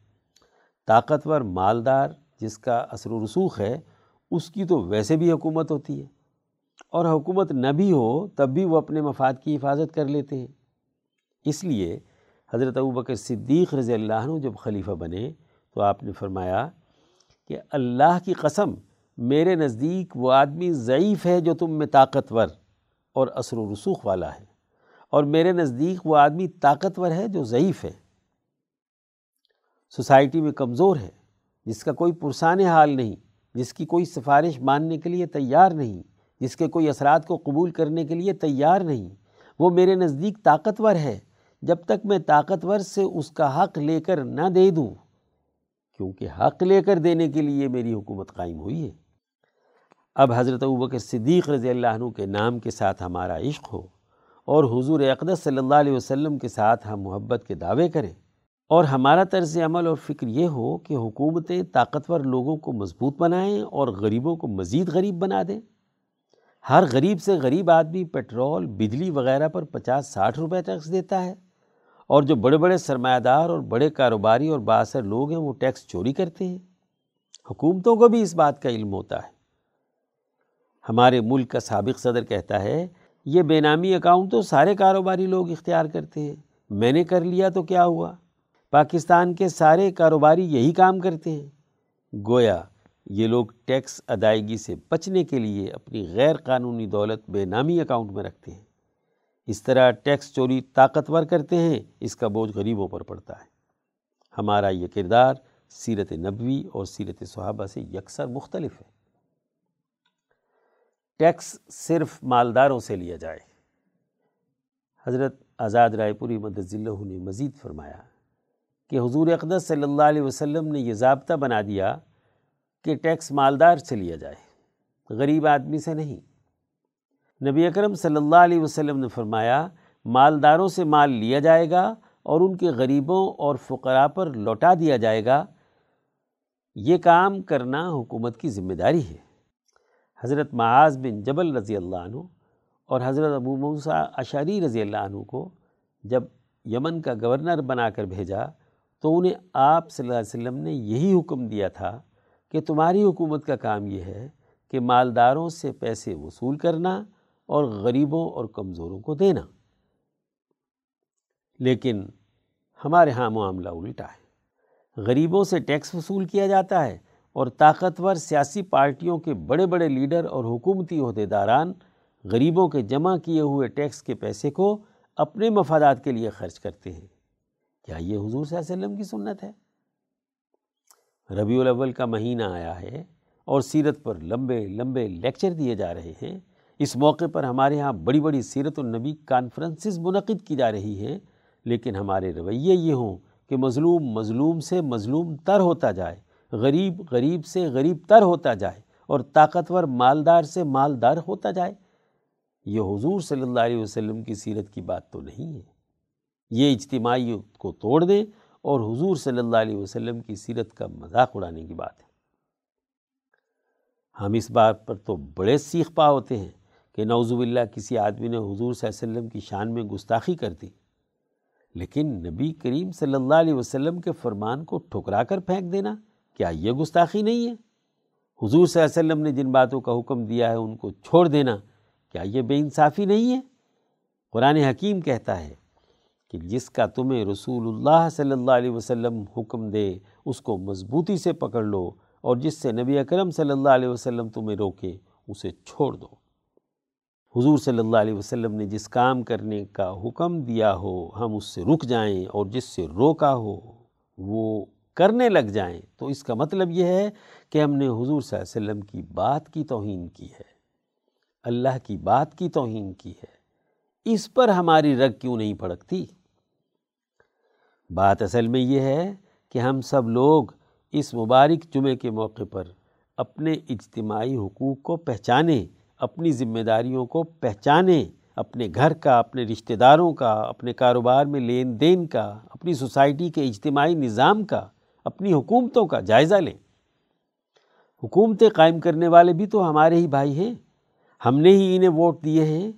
[SPEAKER 1] طاقتور مالدار جس کا اثر و رسوخ ہے، اس کی تو ویسے بھی حکومت ہوتی ہے۔ اور حکومت نہ بھی ہو، تب بھی وہ اپنے مفاد کی حفاظت کر لیتے ہیں۔ اس لیے حضرت ابو بکر صدیق رضی اللہ عنہ جب خلیفہ بنے، تو آپ نے فرمایا کہ اللہ کی قسم، میرے نزدیک وہ آدمی ضعیف ہے جو تم میں طاقتور اور اثر و رسوخ والا ہے، اور میرے نزدیک وہ آدمی طاقتور ہے جو ضعیف ہے۔ سوسائٹی میں کمزور ہے۔ جس کا کوئی پرسان حال نہیں، جس کی کوئی سفارش ماننے کے لیے تیار نہیں، جس کے کوئی اثرات کو قبول کرنے کے لیے تیار نہیں۔ وہ میرے نزدیک طاقتور ہے۔ جب تک میں طاقتور سے اس کا حق لے کر نہ دے دوں، کیونکہ حق لے کر دینے کے لیے میری حکومت قائم ہوئی ہے۔ اب حضرت ابوبکر صدیق رضی اللہ عنہ کے نام کے ساتھ ہمارا عشق ہو اور حضور اقدس صلی اللہ علیہ وسلم کے ساتھ ہم محبت کے دعوے کریں۔ اور ہمارا طرز عمل اور فکر یہ ہو کہ حکومتیں طاقتور لوگوں کو مضبوط بنائیں اور غریبوں کو مزید غریب بنا دیں۔ ہر غریب سے غریب آدمی پیٹرول، بجلی وغیرہ پر پچاس، ساٹھ روپے ٹیکس دیتا ہے۔ اور جو بڑے بڑے سرمایہ دار اور بڑے کاروباری اور باثر لوگ ہیں، وہ ٹیکس چوری کرتے ہیں۔ حکومتوں کو بھی اس بات کا علم ہوتا ہے۔ ہمارے ملک کا سابق صدر کہتا ہے، یہ بے نامی اکاؤنٹ تو سارے کاروباری لوگ اختیار کرتے ہیں۔ میں نے کر لیا تو کیا ہوا؟ پاکستان کے سارے کاروباری یہی کام کرتے ہیں۔ گویا یہ لوگ ٹیکس ادائیگی سے بچنے کے لیے اپنی غیر قانونی دولت بے نامی اکاؤنٹ میں رکھتے ہیں۔ اس طرح ٹیکس چوری طاقتور کرتے ہیں، اس کا بوجھ غریبوں پر پڑتا ہے۔ ہمارا یہ کردار سیرت نبوی اور سیرت صحابہ سے یکسر مختلف ہے۔ ٹیکس صرف مالداروں سے لیا جائے۔ حضرت آزاد رائے پوری مدد اللہ نے مزید فرمایا۔ کہ حضور اقدس صلی اللہ علیہ وسلم نے یہ ضابطہ بنا دیا کہ ٹیکس مالدار سے لیا جائے، غریب آدمی سے نہیں۔ نبی اکرم صلی اللہ علیہ وسلم نے فرمایا، مالداروں سے مال لیا جائے گا اور ان کے غریبوں اور فقراء پر لوٹا دیا جائے گا۔ یہ کام کرنا حکومت کی ذمہ داری ہے۔ حضرت معاذ بن جبل رضی اللہ عنہ اور حضرت ابو موسیٰ اشاری رضی اللہ عنہ کو جب یمن کا گورنر بنا کر بھیجا تو انہیں آپ صلی اللہ علیہ وسلم نے یہی حکم دیا تھا کہ تمہاری حکومت کا کام یہ ہے کہ مالداروں سے پیسے وصول کرنا اور غریبوں اور کمزوروں کو دینا۔ لیکن ہمارے ہاں معاملہ الٹا ہے۔ غریبوں سے ٹیکس وصول کیا جاتا ہے اور طاقتور سیاسی پارٹیوں کے بڑے بڑے لیڈر اور حکومتی عہدے داران غریبوں کے جمع کیے ہوئے ٹیکس کے پیسے کو اپنے مفادات کے لیے خرچ کرتے ہیں۔ کیا یہ حضور صلی اللہ علیہ وسلم کی سنت ہے؟ ربیع الاول کا مہینہ آیا ہے اور سیرت پر لمبے لمبے لیکچر دیے جا رہے ہیں۔ اس موقع پر ہمارے ہاں بڑی بڑی سیرت النبی کانفرنسز منعقد کی جا رہی ہیں۔ لیکن ہمارے رویے یہ ہوں کہ مظلوم مظلوم سے مظلوم تر ہوتا جائے، غریب غریب سے غریب تر ہوتا جائے اور طاقتور مالدار سے مالدار ہوتا جائے۔ یہ حضور صلی اللہ علیہ وسلم کی سیرت کی بات تو نہیں ہے۔ یہ اجتماعی کو توڑ دیں اور حضور صلی اللہ علیہ وسلم کی سیرت کا مذاق اڑانے کی بات ہے۔ ہم اس بات پر تو بڑے سیخ پا ہوتے ہیں کہ نوز باللہ کسی آدمی نے حضور صلی اللہ علیہ وسلم کی شان میں گستاخی کر دی، لیکن نبی کریم صلی اللہ علیہ وسلم کے فرمان کو ٹھکرا کر پھینک دینا کیا یہ گستاخی نہیں ہے؟ حضور صلی اللہ علیہ وسلم نے جن باتوں کا حکم دیا ہے ان کو چھوڑ دینا کیا یہ بے انصافی نہیں ہے؟ قرآن حکیم کہتا ہے کہ جس کا تمہیں رسول اللہ صلی اللہ علیہ وسلم حکم دے، اس کو مضبوطی سے پکڑ لو اور جس سے نبی اکرم صلی اللہ علیہ وسلم تمہیں روکے، اسے چھوڑ دو۔ حضور صلی اللہ علیہ وسلم نے جس کام کرنے کا حکم دیا ہو، ہم اس سے رک جائیں اور جس سے روکا ہو، وہ کرنے لگ جائیں۔ تو اس کا مطلب یہ ہے کہ ہم نے حضور صلی اللہ علیہ وسلم کی بات کی توہین کی ہے۔ اللہ کی بات کی توہین کی ہے۔ اس پر ہماری رگ کیوں نہیں پھڑکتی؟ بات اصل میں یہ ہے کہ ہم سب لوگ اس مبارک جمعے کے موقع پر اپنے اجتماعی حقوق کو پہچانیں، اپنی ذمہ داریوں کو پہچانیں، اپنے گھر کا، اپنے رشتہ داروں کا، اپنے کاروبار میں لین دین کا، اپنی سوسائٹی کے اجتماعی نظام کا، اپنی حکومتوں کا جائزہ لیں۔ حکومتیں قائم کرنے والے بھی تو ہمارے ہی بھائی ہیں۔ ہم نے ہی انہیں ووٹ دیے ہیں۔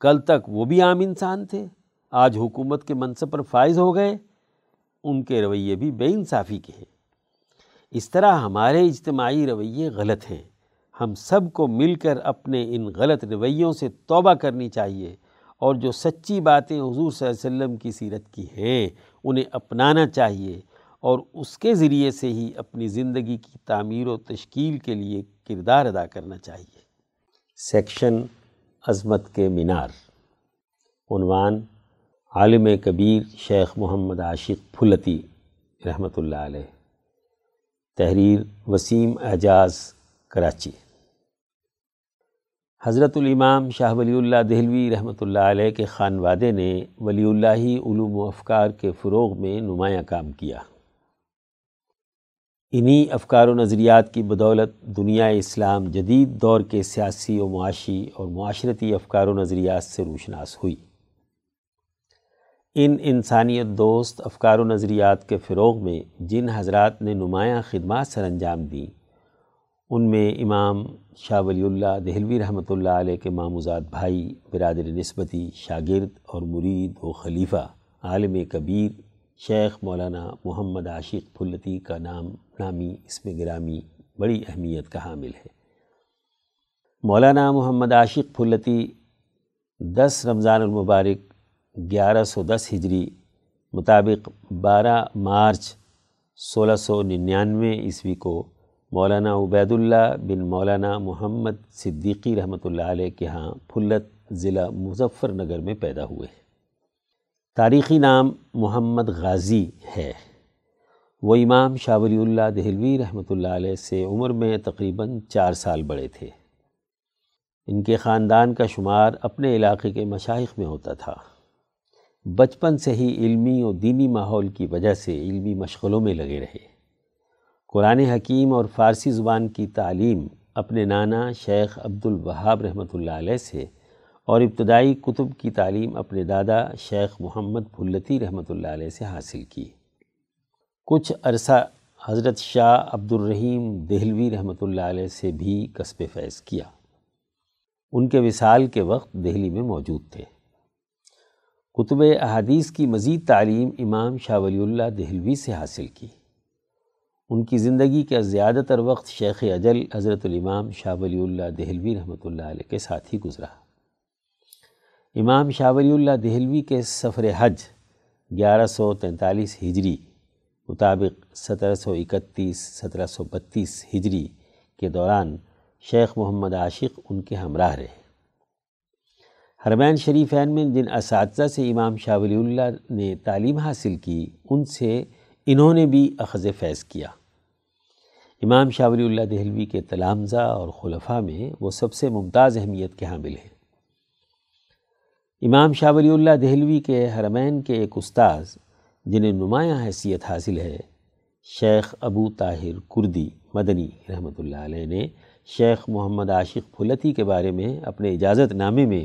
[SPEAKER 1] کل تک وہ بھی عام انسان تھے۔ آج حکومت کے منصب پر فائز ہو گئے۔ ان کے رویے بھی بے انصافی کے ہیں۔ اس طرح ہمارے اجتماعی رویے غلط ہیں۔ ہم سب کو مل کر اپنے ان غلط رویوں سے توبہ کرنی چاہیے اور جو سچی باتیں حضور صلی اللہ علیہ وسلم کی سیرت کی ہیں، انہیں اپنانا چاہیے اور اس کے ذریعے سے ہی اپنی زندگی کی تعمیر و تشکیل کے لیے کردار ادا کرنا چاہیے۔ سیکشن عظمت کے مینار۔ عنوان عالم کبیر شیخ محمد عاشق پھلتی رحمۃ اللہ علیہ۔ تحریر وسیم اعجاز کراچی۔ حضرت الامام شاہ ولی اللہ دہلوی رحمۃ اللہ علیہ کے خانوادے نے ولی اللہ علوم و افکار کے فروغ میں نمایاں کام کیا۔ انہی افکار و نظریات کی بدولت دنیا اسلام جدید دور کے سیاسی و معاشی اور معاشرتی افکار و نظریات سے روشناس ہوئی۔ ان انسانیت دوست افکار و نظریات کے فروغ میں جن حضرات نے نمایاں خدمات سر انجام دیں، ان میں امام شاہ ولی اللہ دہلوی رحمۃ اللہ علیہ کے ماموزاد بھائی، برادر نسبتی شاگرد اور مرید و خلیفہ عالم کبیر شیخ مولانا محمد عاشق پھلتی کا نام، نامی، اس میں گرامی بڑی اہمیت کا حامل ہے۔ مولانا محمد عاشق پھلتی دس رمضان المبارک گیارہ سو دس ہجری مطابق بارہ مارچ سولہ سو ننانوے عیسوی کو مولانا عبید اللہ بن مولانا محمد صدیقی رحمۃ اللہ علیہ کے ہاں پھلت ضلع مظفر نگر میں پیدا ہوئے۔ تاریخی نام محمد غازی ہے۔ وہ امام شاہ ولی اللہ دہلوی رحمۃ اللہ علیہ سے عمر میں تقریباً چار سال بڑے تھے۔ ان کے خاندان کا شمار اپنے علاقے کے مشائق میں ہوتا تھا۔ بچپن سے ہی علمی و دینی ماحول کی وجہ سے علمی مشغلوں میں لگے رہے۔ قرآن حکیم اور فارسی زبان کی تعلیم اپنے نانا شیخ عبد الوہاب رحمۃ اللہ علیہ سے اور ابتدائی کتب کی تعلیم اپنے دادا شیخ محمد پھلتی رحمۃ اللہ علیہ سے حاصل کی۔ کچھ عرصہ حضرت شاہ عبد الرحیم دہلوی رحمۃ اللہ علیہ سے بھی قصب فیض کیا۔ ان کے وصال کے وقت دہلی میں موجود تھے۔ کتب احادیث کی مزید تعلیم امام شاہ ولی اللہ دہلوی سے حاصل کی۔ ان کی زندگی کا زیادہ تر وقت شیخ اجل حضرت الامام شاہ ولی اللہ دہلوی رحمۃ اللہ علیہ کے ساتھ ہی گزرا۔ امام شاہ ولی اللہ دہلوی کے سفر حج گیارہ سو تینتالیس ہجری مطابق سترہ سو اکتیس، سترہ سو بتیس ہجری کے دوران شیخ محمد عاشق ان کے ہمراہ رہے۔ حرمین شریفین میں جن اساتذہ سے امام شاہ ولی اللہ نے تعلیم حاصل کی، ان سے انہوں نے بھی اخذ فیض کیا۔ امام شاہ ولی اللہ دہلوی کے تلامزہ اور خلفہ میں وہ سب سے ممتاز اہمیت کے حامل ہیں۔ امام شاہ ولی اللہ دہلوی کے حرمین کے ایک استاذ، جنہیں نمایاں حیثیت حاصل ہے، شیخ ابو طاہر کردی مدنی رحمۃ اللہ علیہ نے شیخ محمد عاشق پھلتی کے بارے میں اپنے اجازت نامے میں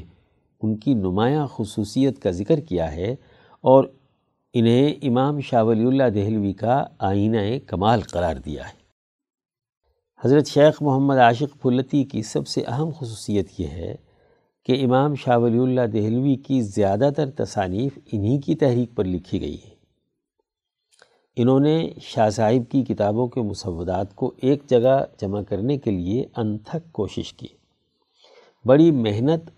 [SPEAKER 1] ان کی نمایاں خصوصیت کا ذکر کیا ہے اور انہیں امام شاہ ولی اللہ دہلوی کا آئینہ کمال قرار دیا ہے۔ حضرت شیخ محمد عاشق پھلتی کی سب سے اہم خصوصیت یہ ہے کہ امام شاہ ولی اللہ دہلوی کی زیادہ تر تصانیف انہی کی تحریک پر لکھی گئی ہے انہوں نے شاہ صاحب کی کتابوں کے مسودات کو ایک جگہ جمع کرنے کے لیے انتھک کوشش کی۔ بڑی محنت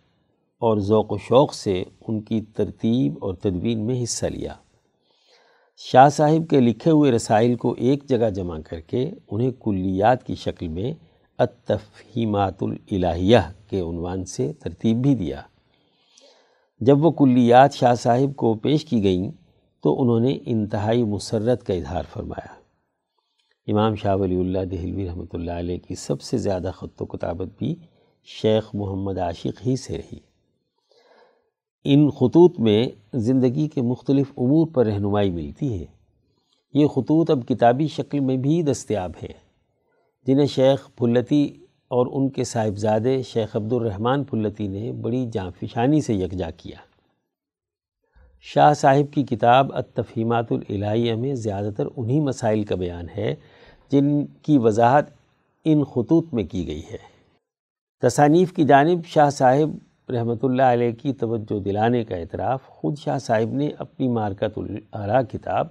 [SPEAKER 1] اور ذوق و شوق سے ان کی ترتیب اور تدوین میں حصہ لیا۔ شاہ صاحب کے لکھے ہوئے رسائل کو ایک جگہ جمع کر کے انہیں کلیات کی شکل میں التفہیمات الہیہ کے عنوان سے ترتیب بھی دیا۔ جب وہ کلیات شاہ صاحب کو پیش کی گئیں تو انہوں نے انتہائی مسرت کا اظہار فرمایا۔ امام شاہ ولی اللہ دہلوی رحمۃ اللہ علیہ کی سب سے زیادہ خط و کتابت بھی شیخ محمد عاشق ہی سے رہی۔ ان خطوط میں زندگی کے مختلف امور پر رہنمائی ملتی ہے۔ یہ خطوط اب کتابی شکل میں بھی دستیاب ہیں۔ جنہیں شیخ پھلتی اور ان کے صاحبزادے شیخ عبد الرحمن پھلتی نے بڑی جانفشانی سے یکجا کیا۔ شاہ صاحب کی کتاب التفہیمات الہیہ میں زیادہ تر انہی مسائل کا بیان ہے جن کی وضاحت ان خطوط میں کی گئی ہے۔ تصانیف کی جانب شاہ صاحب رحمۃ اللہ علیہ کی توجہ دلانے کا اعتراف، خود شاہ صاحب نے اپنی مارکت العرا کتاب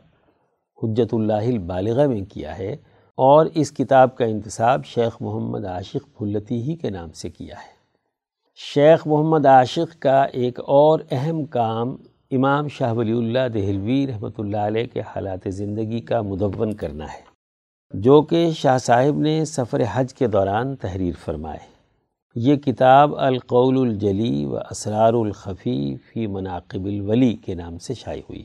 [SPEAKER 1] حجت اللہ البالغہ میں کیا ہے اور اس کتاب کا انتصاب شیخ محمد عاشق پھلتی ہی کے نام سے کیا ہے۔ شیخ محمد عاشق کا ایک اور اہم کام امام شاہ ولی اللہ دہلوی رحمۃ اللہ علیہ کے حالات زندگی کا مدون کرنا ہے، جو کہ شاہ صاحب نے سفر حج کے دوران تحریر فرمائے۔ یہ کتاب القول الجلی و اسرار الخفی فی مناقب الولی کے نام سے شائع ہوئی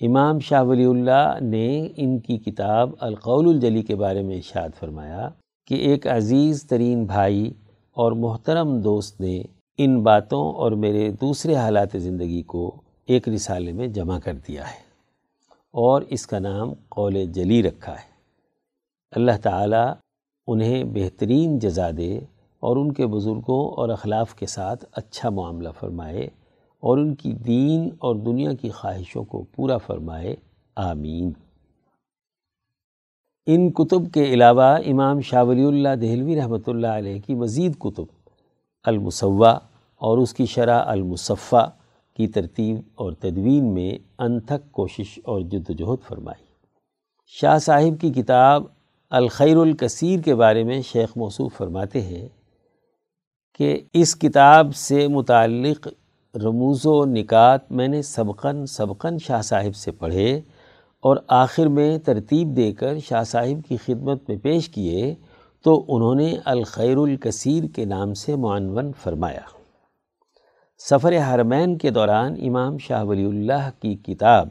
[SPEAKER 1] امام شاہ ولی اللہ نے ان کی کتاب القول الجلی کے بارے میں اشاد فرمایا کہ ایک عزیز ترین بھائی اور محترم دوست نے ان باتوں اور میرے دوسرے حالات زندگی کو ایک رسالے میں جمع کر دیا ہے اور اس کا نام قول جلی رکھا ہے۔ اللہ تعالیٰ انہیں بہترین جزا دے اور ان کے بزرگوں اور اخلاف کے ساتھ اچھا معاملہ فرمائے اور ان کی دین اور دنیا کی خواہشوں کو پورا فرمائے، آمین۔ ان کتب کے علاوہ امام شاہ ولی اللہ دہلوی رحمۃ اللہ علیہ کی مزید کتب المصوع اور اس کی شرح المصفہ کی ترتیب اور تدوین میں انتھک کوشش اور جد وجہد فرمائی۔ شاہ صاحب کی کتاب الخیر الکثیر کے بارے میں شیخ موصوف فرماتے ہیں کہ اس کتاب سے متعلق رموز و نکات میں نے سبقاً سبقاً شاہ صاحب سے پڑھے اور آخر میں ترتیب دے کر شاہ صاحب کی خدمت میں پیش کیے تو انہوں نے الخیر الکثیر کے نام سے معنون فرمایا۔ سفر حرمین کے دوران امام شاہ ولی اللہ کی کتاب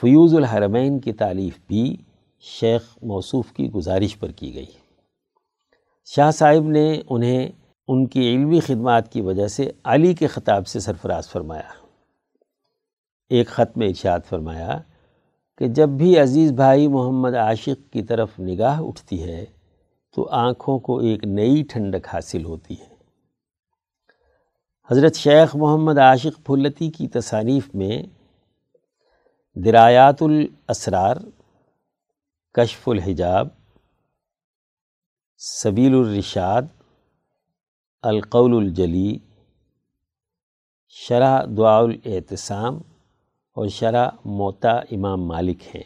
[SPEAKER 1] فیوز الحرمین کی تعلیف بھی شیخ موصوف کی گزارش پر کی گئی۔ شاہ صاحب نے انہیں ان کی علمی خدمات کی وجہ سے علی کے خطاب سے سرفراز فرمایا۔ ایک خط میں ارشاد فرمایا کہ جب بھی عزیز بھائی محمد عاشق کی طرف نگاہ اٹھتی ہے تو آنکھوں کو ایک نئی ٹھنڈک حاصل ہوتی ہے۔ حضرت شیخ محمد عاشق پھلتی کی تصانیف میں درایات الاسرار، کشف الحجاب، سبیل الرشاد القول الجلی، شرح دعا الاعتصام اور شرح موتا امام مالک ہیں۔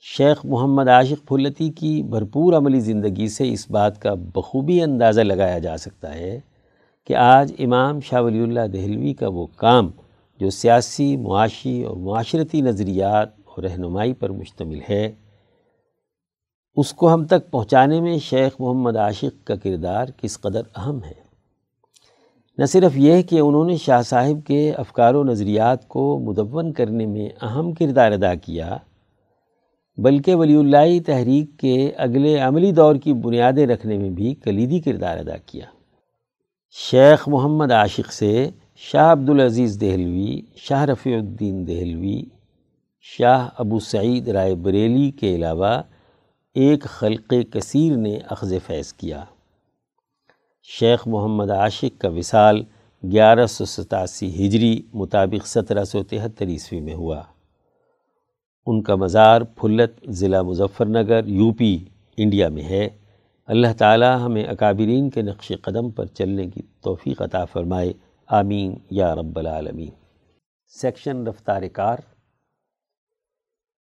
[SPEAKER 1] شیخ محمد عاشق پھلتی کی بھرپور عملی زندگی سے اس بات کا بخوبی اندازہ لگایا جا سکتا ہے کہ آج امام شاہ ولی اللہ دہلوی کا وہ کام جو سیاسی، معاشی اور معاشرتی نظریات اور رہنمائی پر مشتمل ہے اس کو ہم تک پہنچانے میں شیخ محمد عاشق کا کردار کس قدر اہم ہے۔ نہ صرف یہ کہ انہوں نے شاہ صاحب کے افکار و نظریات کو مدون کرنے میں اہم کردار ادا کیا، بلکہ ولی اللہ تحریک کے اگلے عملی دور کی بنیادیں رکھنے میں بھی کلیدی کردار ادا کیا۔ شیخ محمد عاشق سے شاہ عبدالعزیز دہلوی، شاہ رفیع الدین دہلوی، شاہ ابو سعید رائے بریلی کے علاوہ ایک خلق کثیر نے اخذ فیض کیا۔ شیخ محمد عاشق کا وصال گیارہ سو ستاسی ہجری مطابق سترہ سو تہتر عیسوی میں ہوا۔ ان کا مزار پھلت ضلع Muzaffarnagar, U P, India میں ہے۔ اللہ تعالی ہمیں اکابرین کے نقش قدم پر چلنے کی توفیق عطا فرمائے۔ آمین۔ یا رب العالمین۔ سیکشن رفتار کار۔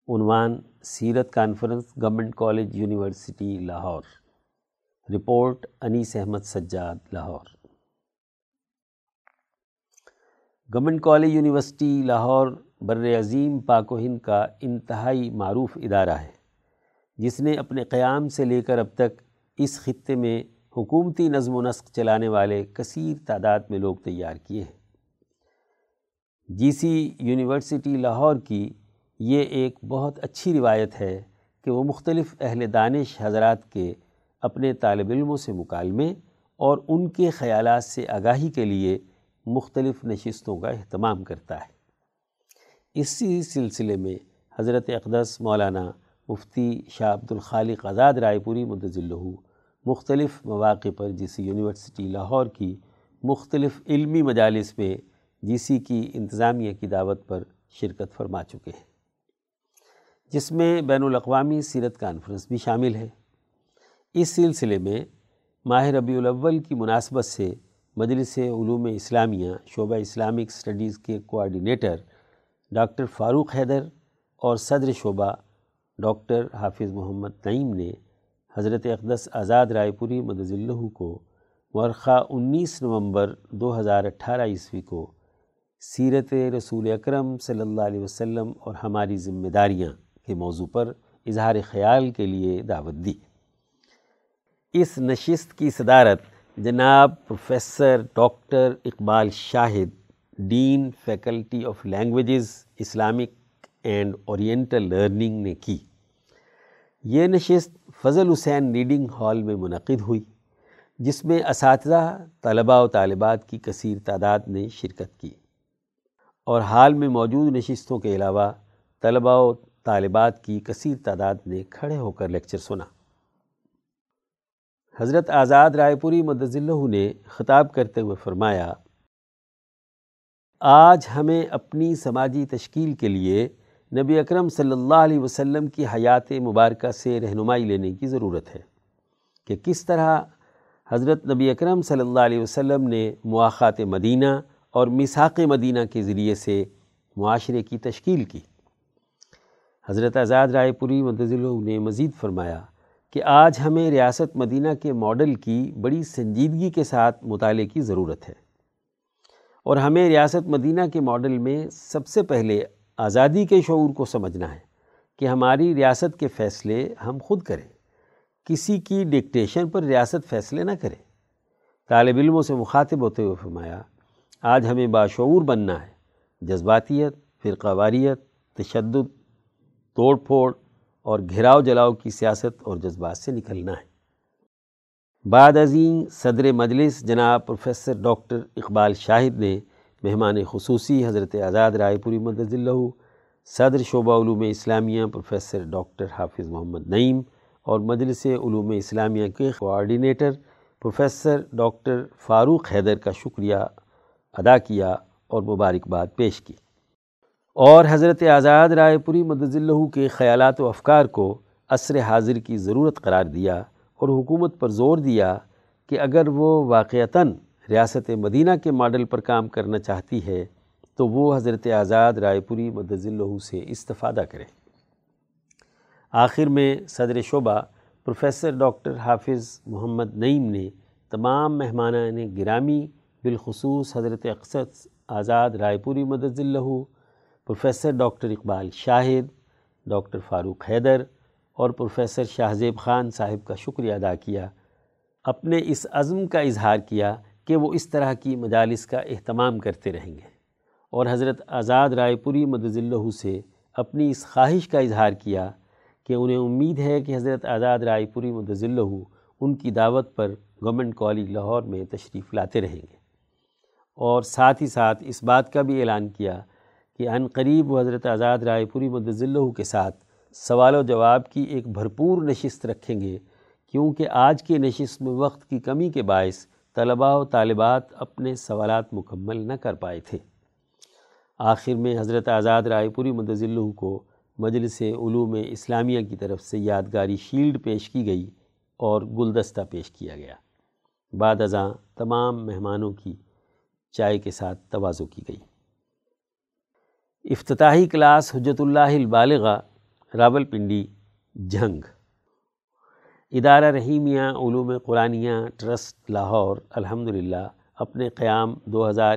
[SPEAKER 1] عنوان سیرت conference government college university Lahore. Report Anees Ahmad Sajjad, Lahore. Government college university Lahore بر عظیم پاک و ہند کا انتہائی معروف ادارہ ہے، جس نے اپنے قیام سے لے کر اب تک اس خطے میں حکومتی نظم و نسق چلانے والے کثیر تعداد میں لوگ تیار کیے ہیں۔ جی سی یونیورسٹی لاہور کی یہ ایک بہت اچھی روایت ہے کہ وہ مختلف اہل دانش حضرات کے اپنے طالب علموں سے مکالمے اور ان کے خیالات سے آگاہی کے لیے مختلف نشستوں کا اہتمام کرتا ہے۔ اسی سلسلے میں حضرت اقدس مولانا مفتی شاہ عبد الخالق آزاد رائے پوری مدضلہ مختلف مواقع پر جی یونیورسٹی لاہور کی مختلف علمی مجالس میں جی سی کی انتظامیہ کی دعوت پر شرکت فرما چکے ہیں۔ جس میں بین الاقوامی سیرت کانفرنس بھی شامل ہے۔ اس سلسلے میں ماہ ربیع الاول کی مناسبت سے مجلس علوم اسلامیہ، شعبہ اسلامک سٹڈیز کے کوآرڈینیٹر ڈاکٹر فاروق حیدر اور صدر شعبہ ڈاکٹر حافظ محمد نعیم نے حضرت اقدس آزاد رائے پوری مدض اللہ کو ورخہ انیس نومبر دو ہزار اٹھارہ عیسوی کو سیرت رسول اکرم صلی اللہ علیہ وسلم اور ہماری ذمہ داریاں کے موضوع پر اظہار خیال کے لیے دعوت دی۔ اس نشست کی صدارت جناب professor doctor Iqbal Shahid, dean faculty of languages, Islamic and oriental learning نے کی۔ یہ نشست فضل حسین ریڈنگ ہال میں منعقد ہوئی، جس میں اساتذہ طلباء و طالبات کی کثیر تعداد نے شرکت کی۔ اور حال میں موجود نشستوں کے علاوہ طلباء و طالبات کی کثیر تعداد نے کھڑے ہو کر لیکچر سنا۔ حضرت آزاد رائے پوری مدض اللہ نے خطاب کرتے ہوئے فرمایا، آج ہمیں اپنی سماجی تشکیل کے لیے نبی اکرم صلی اللہ علیہ وسلم کی حیات مبارکہ سے رہنمائی لینے کی ضرورت ہے کہ کس طرح حضرت نبی اکرم صلی اللہ علیہ وسلم نے مواخات مدینہ اور مساق مدینہ کے ذریعے سے معاشرے کی تشکیل کی۔ حضرت آزاد رائے پوری مدضلع نے مزید فرمایا کہ آج ہمیں ریاست مدینہ کے ماڈل کی بڑی سنجیدگی کے ساتھ مطالعے کی ضرورت ہے اور ہمیں ریاست مدینہ کے ماڈل میں سب سے پہلے آزادی کے شعور کو سمجھنا ہے کہ ہماری ریاست کے فیصلے ہم خود کریں۔ کسی کی ڈکٹیشن پر ریاست فیصلے نہ کرے طالب علموں سے مخاطب ہوتے ہوئے فرمایا، آج ہمیں باشعور بننا ہے۔ جذباتیت، فرقہ واریت، تشدد توڑ پھوڑ اور گھراؤ جلاؤ کی سیاست اور جذبات سے نکلنا ہے۔ بعد عظیم صدر مجلس جناب پروفیسر ڈاکٹر اقبال شاہد نے مہمان خصوصی حضرت آزاد رائے پوری مدض اللہ صدر شعبہ علوم اسلامیہ پروفیسر ڈاکٹر حافظ محمد نعیم اور مجلس علوم اسلامیہ کے coordinator professor doctor Farooq Haider کا شکریہ ادا کیا اور مبارکباد پیش کی۔ اور حضرت آزاد رائے پوری مدض اللہ کے خیالات و افکار کو عصر حاضر کی ضرورت قرار دیا اور حکومت پر زور دیا کہ اگر وہ واقعتاً ریاست مدینہ کے ماڈل پر کام کرنا چاہتی ہے، تو وہ حضرت آزاد رائے پوری مدض اللہ سے استفادہ کرے۔ آخر میں صدر شعبہ پروفیسر ڈاکٹر حافظ محمد نعیم نے تمام مہمانان گرامی، بالخصوص حضرت اقصد آزاد رائے پوری مدض اللہ professor doctor Iqbal Shahid, doctor Farooq Haider اور پروفیسر شاہزیب خان صاحب کا شکریہ ادا کیا۔ اپنے اس عزم کا اظہار کیا کہ وہ اس طرح کی مجالس کا اہتمام کرتے رہیں گے۔ اور حضرت آزاد رائے پوری مدض اللہ سے اپنی اس خواہش کا اظہار کیا کہ انہیں امید ہے کہ حضرت آزاد رائے پوری مدض اللہ ان کی دعوت پر گورنمنٹ کالج لاہور میں تشریف لاتے رہیں گے۔ اور ساتھ ہی ساتھ اس بات کا بھی اعلان کیا کہ ان قریب وہ حضرت آزاد رائے پوری مدض اللہ کے ساتھ سوال و جواب کی ایک بھرپور نشست رکھیں گے، کیونکہ آج کے نشست میں وقت کی کمی کے باعث طلباء و طالبات اپنے سوالات مکمل نہ کر پائے تھے۔ آخر میں حضرت آزاد رائے پوری مدض اللہ کو مجلس علوم اسلامیہ کی طرف سے یادگاری شیلڈ پیش کی گئی اور گلدستہ پیش کیا گیا۔ بعد ازاں تمام مہمانوں کی چائے کے ساتھ توازو کی گئی۔ افتتاحی کلاس حجت اللہ البالغہ راول پنڈی جھنگ۔ ادارہ رحیمیہ، علوم قرآنیہ، ٹرسٹ، لاہور، الحمدللہ، اپنے قیام دو ہزار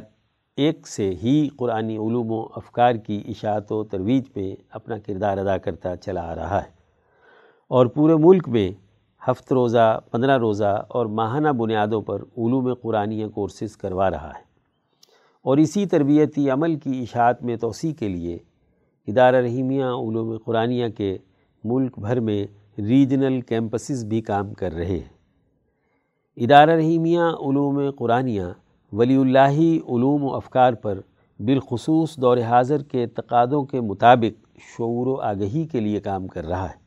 [SPEAKER 1] ایک سے ہی قرآنی علوم و افکار کی اشاعت و ترویج میں اپنا کردار ادا کرتا چلا آ رہا ہے۔ اور پورے ملک میں ہفت روزہ، پندرہ روزہ اور ماہانہ بنیادوں پر علوم قرآنیہ کورسز کروا رہا ہے۔ اور اسی تربیتی عمل کی اشاعت میں توسیع کے لیے ادارہ رحیمیہ علوم قرآنیہ کے ملک بھر میں ریجنل کیمپسز بھی کام کر رہے ہیں۔ ادارہ رحیمیہ علوم قرآنیہ ولی اللہ علوم و افکار پر بالخصوص دور حاضر کے تقادوں کے مطابق شعور و آگہی کے لیے کام کر رہا ہے۔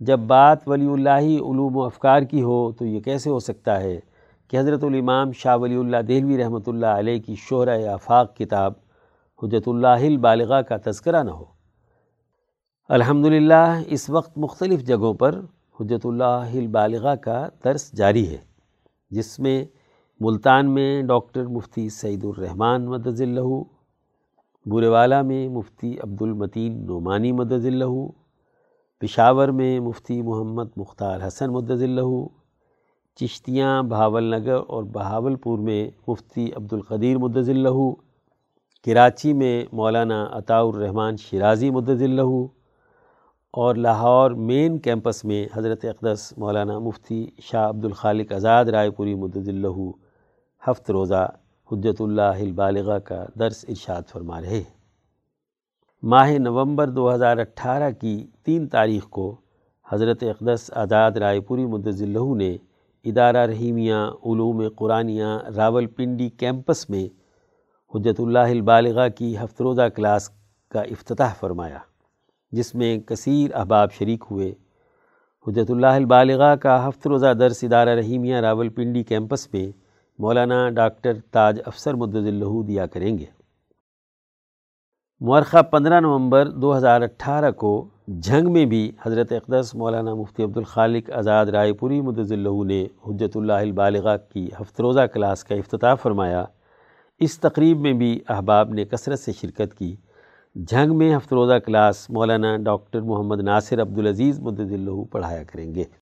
[SPEAKER 1] جب بات ولی اللہ علوم و افکار کی ہو تو یہ کیسے ہو سکتا ہے؟ کہ حضرت الامام شاہ ولی اللہ دہلوی رحمۃ اللہ علیہ کی شہرہ آفاق کتاب حجت اللہ البالغہ کا تذکرہ نہ ہو۔ الحمدللہ، اس وقت مختلف جگہوں پر حجت اللہ البالغہ کا درس جاری ہے، جس میں ملتان میں ڈاکٹر مفتی سعید الرحمن مدض اللہ بورے والا میں مفتی عبد المتین نعمانی مدض اللہ پشاور میں مفتی محمد مختار حسن مدض اللہ چشتیاں بہاول نگر اور بہاول پور میں مفتی عبد القدیر مدض اللہ کراچی میں مولانا عطاء الرحمن شیرازی مدد اللہ اور لاہور مین کیمپس میں حضرت اقدس مولانا مفتی شاہ عبد الخالق آزاد رائے پوری مدد اللہ ہفت روزہ حجت اللہ البالغہ کا درس ارشاد فرما رہے ماہ نومبر دو ہزار اٹھارہ کی تین تاریخ کو حضرت اقدس آزاد رائے پوری مدض اللہ نے ادارہ رحیمیہ، علوم قرآنیہ راول پنڈی کیمپس میں حجت اللہ البالغہ کی ہفت روزہ کلاس کا افتتاح فرمایا، جس میں کثیر احباب شریک ہوئے۔ حجت اللہ البالغہ کا ہفت روزہ درس ادارہ رحیمیہ راول پنڈی کیمپس میں مولانا ڈاکٹر تاج افسر مدد اللہ دیا کریں گے۔ مورخہ پندرہ نومبر دو ہزار اٹھارہ کو جھنگ میں بھی حضرت اقدس مولانا مفتی عبد الخالق آزاد رائے پوری مدض اللہ نے حجت اللہ البالغہ کی ہفت روزہ کلاس کا افتتاح فرمایا۔ اس تقریب میں بھی احباب نے کثرت سے شرکت کی۔ جھنگ میں ہفت روزہ کلاس مولانا ڈاکٹر محمد ناصر عبدالعزیز مدد اللہ پڑھایا کریں گے۔